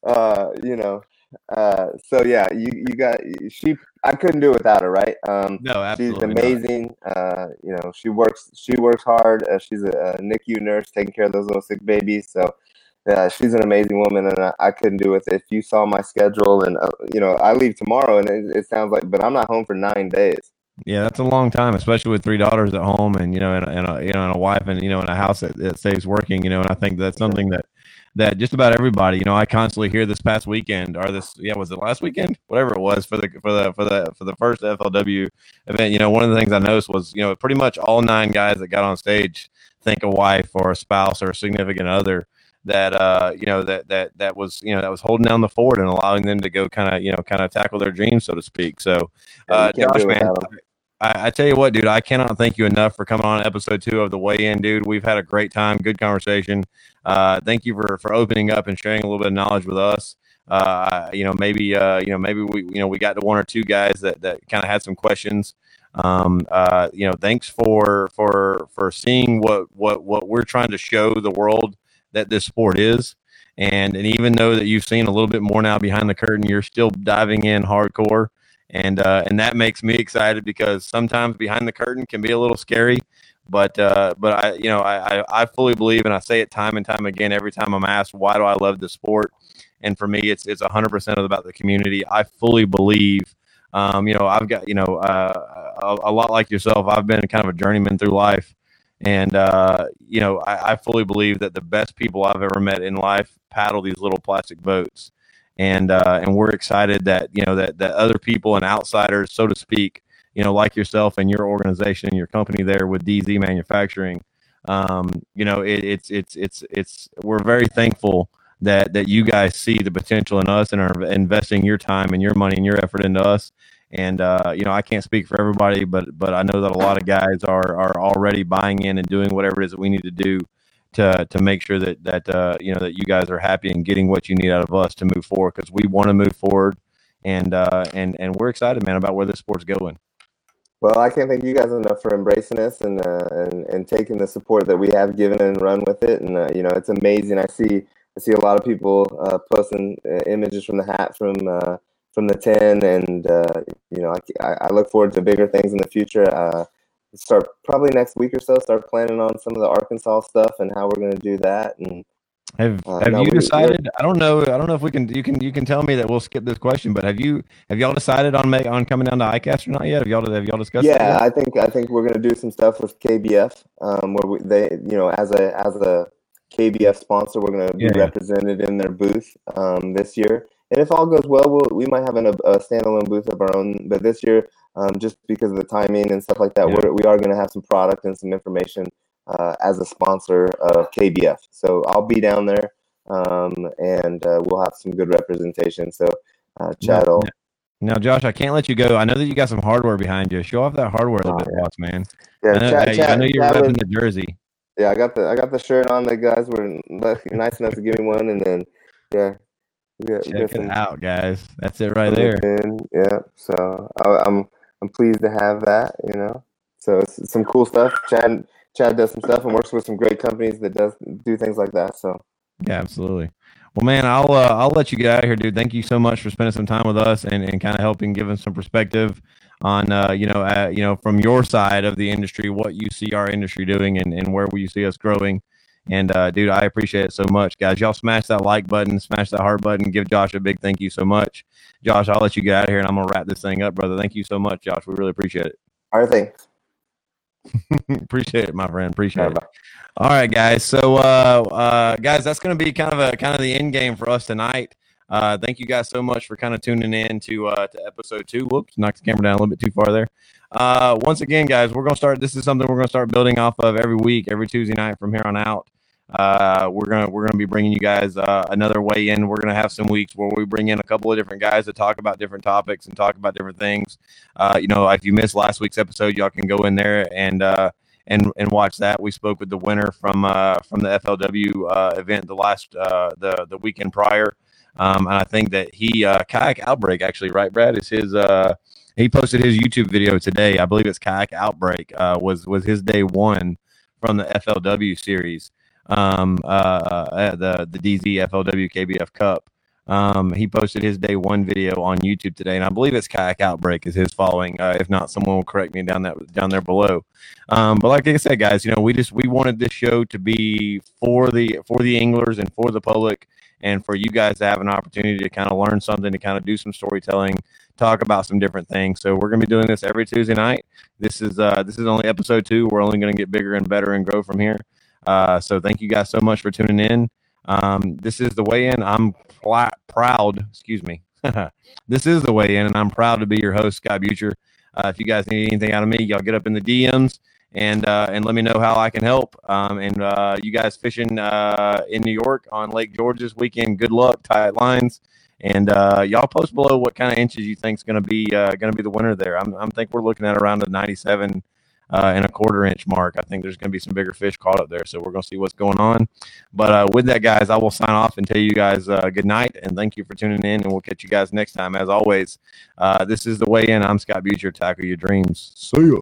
Uh, you know, uh, so yeah, you you got she. I couldn't do it without her, right? Um, No, she's absolutely. not. amazing. Uh, you know, she works she works hard. Uh, she's a, a NICU nurse taking care of those little sick babies. So, yeah, she's an amazing woman, and I, I, couldn't do it if you saw my schedule. And uh, you know, I leave tomorrow, and it, it, sounds like, but I'm not home for nine days. Yeah, that's a long time, especially with three daughters at home, and you know, and, and a, you know, and a wife, and you know, in a house that, that stays working. You know, and I think that's something that that just about everybody, you know, I constantly hear this past weekend or this, yeah, was it last weekend? Whatever it was for the for the for the for the first FLW event. You know, one of the things I noticed was, you know, pretty much all nine guys that got on stage think a wife or a spouse or a significant other that uh you know that that that was you know that was holding down the fort and allowing them to go kind of you know kind of tackle their dreams so to speak so uh josh man I, I, tell you what dude i cannot thank you enough for coming on episode two of the weigh in dude. We've had a great time good conversation. Uh thank you for for opening up and sharing a little bit of knowledge with us. Uh you know maybe uh you know maybe we you know we got to one or two guys that that kind of had some questions. Um, uh, you know, thanks for for for seeing what what what we're trying to show the world that this sport is. And and even though that you've seen a little bit more now behind the curtain, you're still diving in hardcore, and uh, and that makes me excited because sometimes behind the curtain can be a little scary. But uh, but I you know I, I fully believe, and I say it time and time again every time I'm asked why do I love the sport, and for me it's it's 100 percent about the community. I fully believe um, you know, I've got, you know, uh, a, a, lot like yourself, I've been kind of a journeyman through life. And, uh, you know, I, I, fully believe that the best people I've ever met in life paddle these little plastic boats. And, uh, and we're excited that, you know, that, that other people and outsiders, so to speak, you know, like yourself and your organization and your company there with DZ Manufacturing, um, you know, it, it's, it's, it's, it's, we're very thankful that that you guys see the potential in us and are investing your time and your money and your effort into us. And uh, you know, I can't speak for everybody, but but I know that a lot of guys are are already buying in and doing whatever it is that we need to do to to make sure that that uh, you know that you guys are happy and getting what you need out of us to move forward because we want to move forward and uh, and and we're excited, man, about where this sport's going. Well, I can't thank you guys enough for embracing us and uh, and and taking the support that we have given and run with it. And uh, you know, it's amazing. I see I see a lot of people uh, posting uh, images from the hat from uh, from the ten, and uh, you know I, I look forward to bigger things in the future. Start probably next week or so. Start planning on some of the Arkansas stuff and how we're going to do that. And have uh, have no, you decided? I don't know. I don't know if we can. You can you can tell me that we'll skip this question. But have you have y'all decided on make on coming down to ICAST or not yet? Have y'all have y'all discussed? Yeah, I think I think we're going to do some stuff with KBF, um, where we, they you know as a as a KBF sponsor. We're going to be yeah. represented in their booth um, this year. And if all goes well, we'll we might have an, a, a standalone booth of our own. But this year, um, just because of the timing and stuff like that, yeah. we're, we are going to have some product and some information uh, as a sponsor of KBF. So I'll be down there, um, and uh, we'll have some good representation. So uh, Chad will. Now, Josh, I can't let you go. I know that you got some hardware behind you. Show off that hardware a little oh, bit, yeah. man. Yeah, I know, Chad, Chad, I know you're Chad repping the jersey yeah, I got the I got the shirt on. The guys were nice enough to give me one, and then yeah, got, check it out, guys. That's it right there. In. Yeah, so I, I'm I'm pleased to have that. You know, so it's some cool stuff. Chad Chad does some stuff and works with some great companies that does do things like that. So yeah, absolutely. Well, man, I'll uh, I'll let you get out of here, dude. Thank you so much for spending some time with us and, and kind of helping give us some perspective on uh, you know uh, you know from your side of the industry what you see our industry doing and, and where you see us growing and uh, dude i appreciate it so much. Guys y'all smash that like button smash that heart button. Give josh a big thank you so much. Josh i'll let you get out of here and i'm gonna wrap this thing up brother. Thank you so much josh. We really appreciate it. All right thanks. Appreciate it my friend. Appreciate it. All right guys. So uh, uh guys that's gonna be kind of a kind of the end game for us tonight. Uh, thank you guys so much for kind of tuning in to uh, to episode two. Whoops, knocked the camera down a little bit too far there. Uh, once again, guys, we're gonna start. This is something we're gonna start building off of every week, every Tuesday night from here on out. Uh, we're gonna we're gonna be bringing you guys uh, another Weigh In. We're gonna have some weeks where we bring in a couple of different guys to talk about different topics and talk about different things. Uh, you know, if you missed last week's episode, y'all can go in there and uh, and and watch that. We spoke with the winner from uh, from the FLW uh, event the last the the weekend prior. Um, and I think that he kayak outbreak actually, right, Brad, is his. He posted his YouTube video today. I believe it's kayak outbreak uh, was was his day one from the FLW series, um, uh, uh, the the DZ FLW KBF Cup. Um, he posted his day one video on YouTube today, and I believe it's Kayak Outbreak is his following. Uh, if not, someone will correct me down that down there below. Um, but like I said, guys, you know, we just we wanted this show to be for the for the anglers and for the public, and for you guys to have an opportunity to kind of learn something, to kind of do some storytelling, talk about some different things. So we're gonna be doing this every Tuesday night. This is uh, this is only episode two. We're only gonna get bigger and better and grow from here. Uh, so thank you guys so much for tuning in. Um, this is the Weigh In. I'm pl- proud, excuse me. this is the Weigh In, and I'm proud to be your host, Scott Butcher. Uh, if you guys need anything out of me, y'all get up in the DMs and uh, and let me know how I can help. Um, and uh, you guys fishing uh, in New York on Lake George this weekend, good luck, tight lines, and uh, y'all post below what kind of inches you think is going to be uh, going to be the winner there. I'm, I'm think we're looking at around the 97 uh, and a quarter inch mark. I think there's going to be some bigger fish caught up there. So we're going to see what's going on. But uh, with that, guys, I will sign off and tell you guys uh, good night and thank you for tuning in. And we'll catch you guys next time. As always, uh, this is the Weigh In. I'm Scott Butcher. Tackle your dreams. See ya.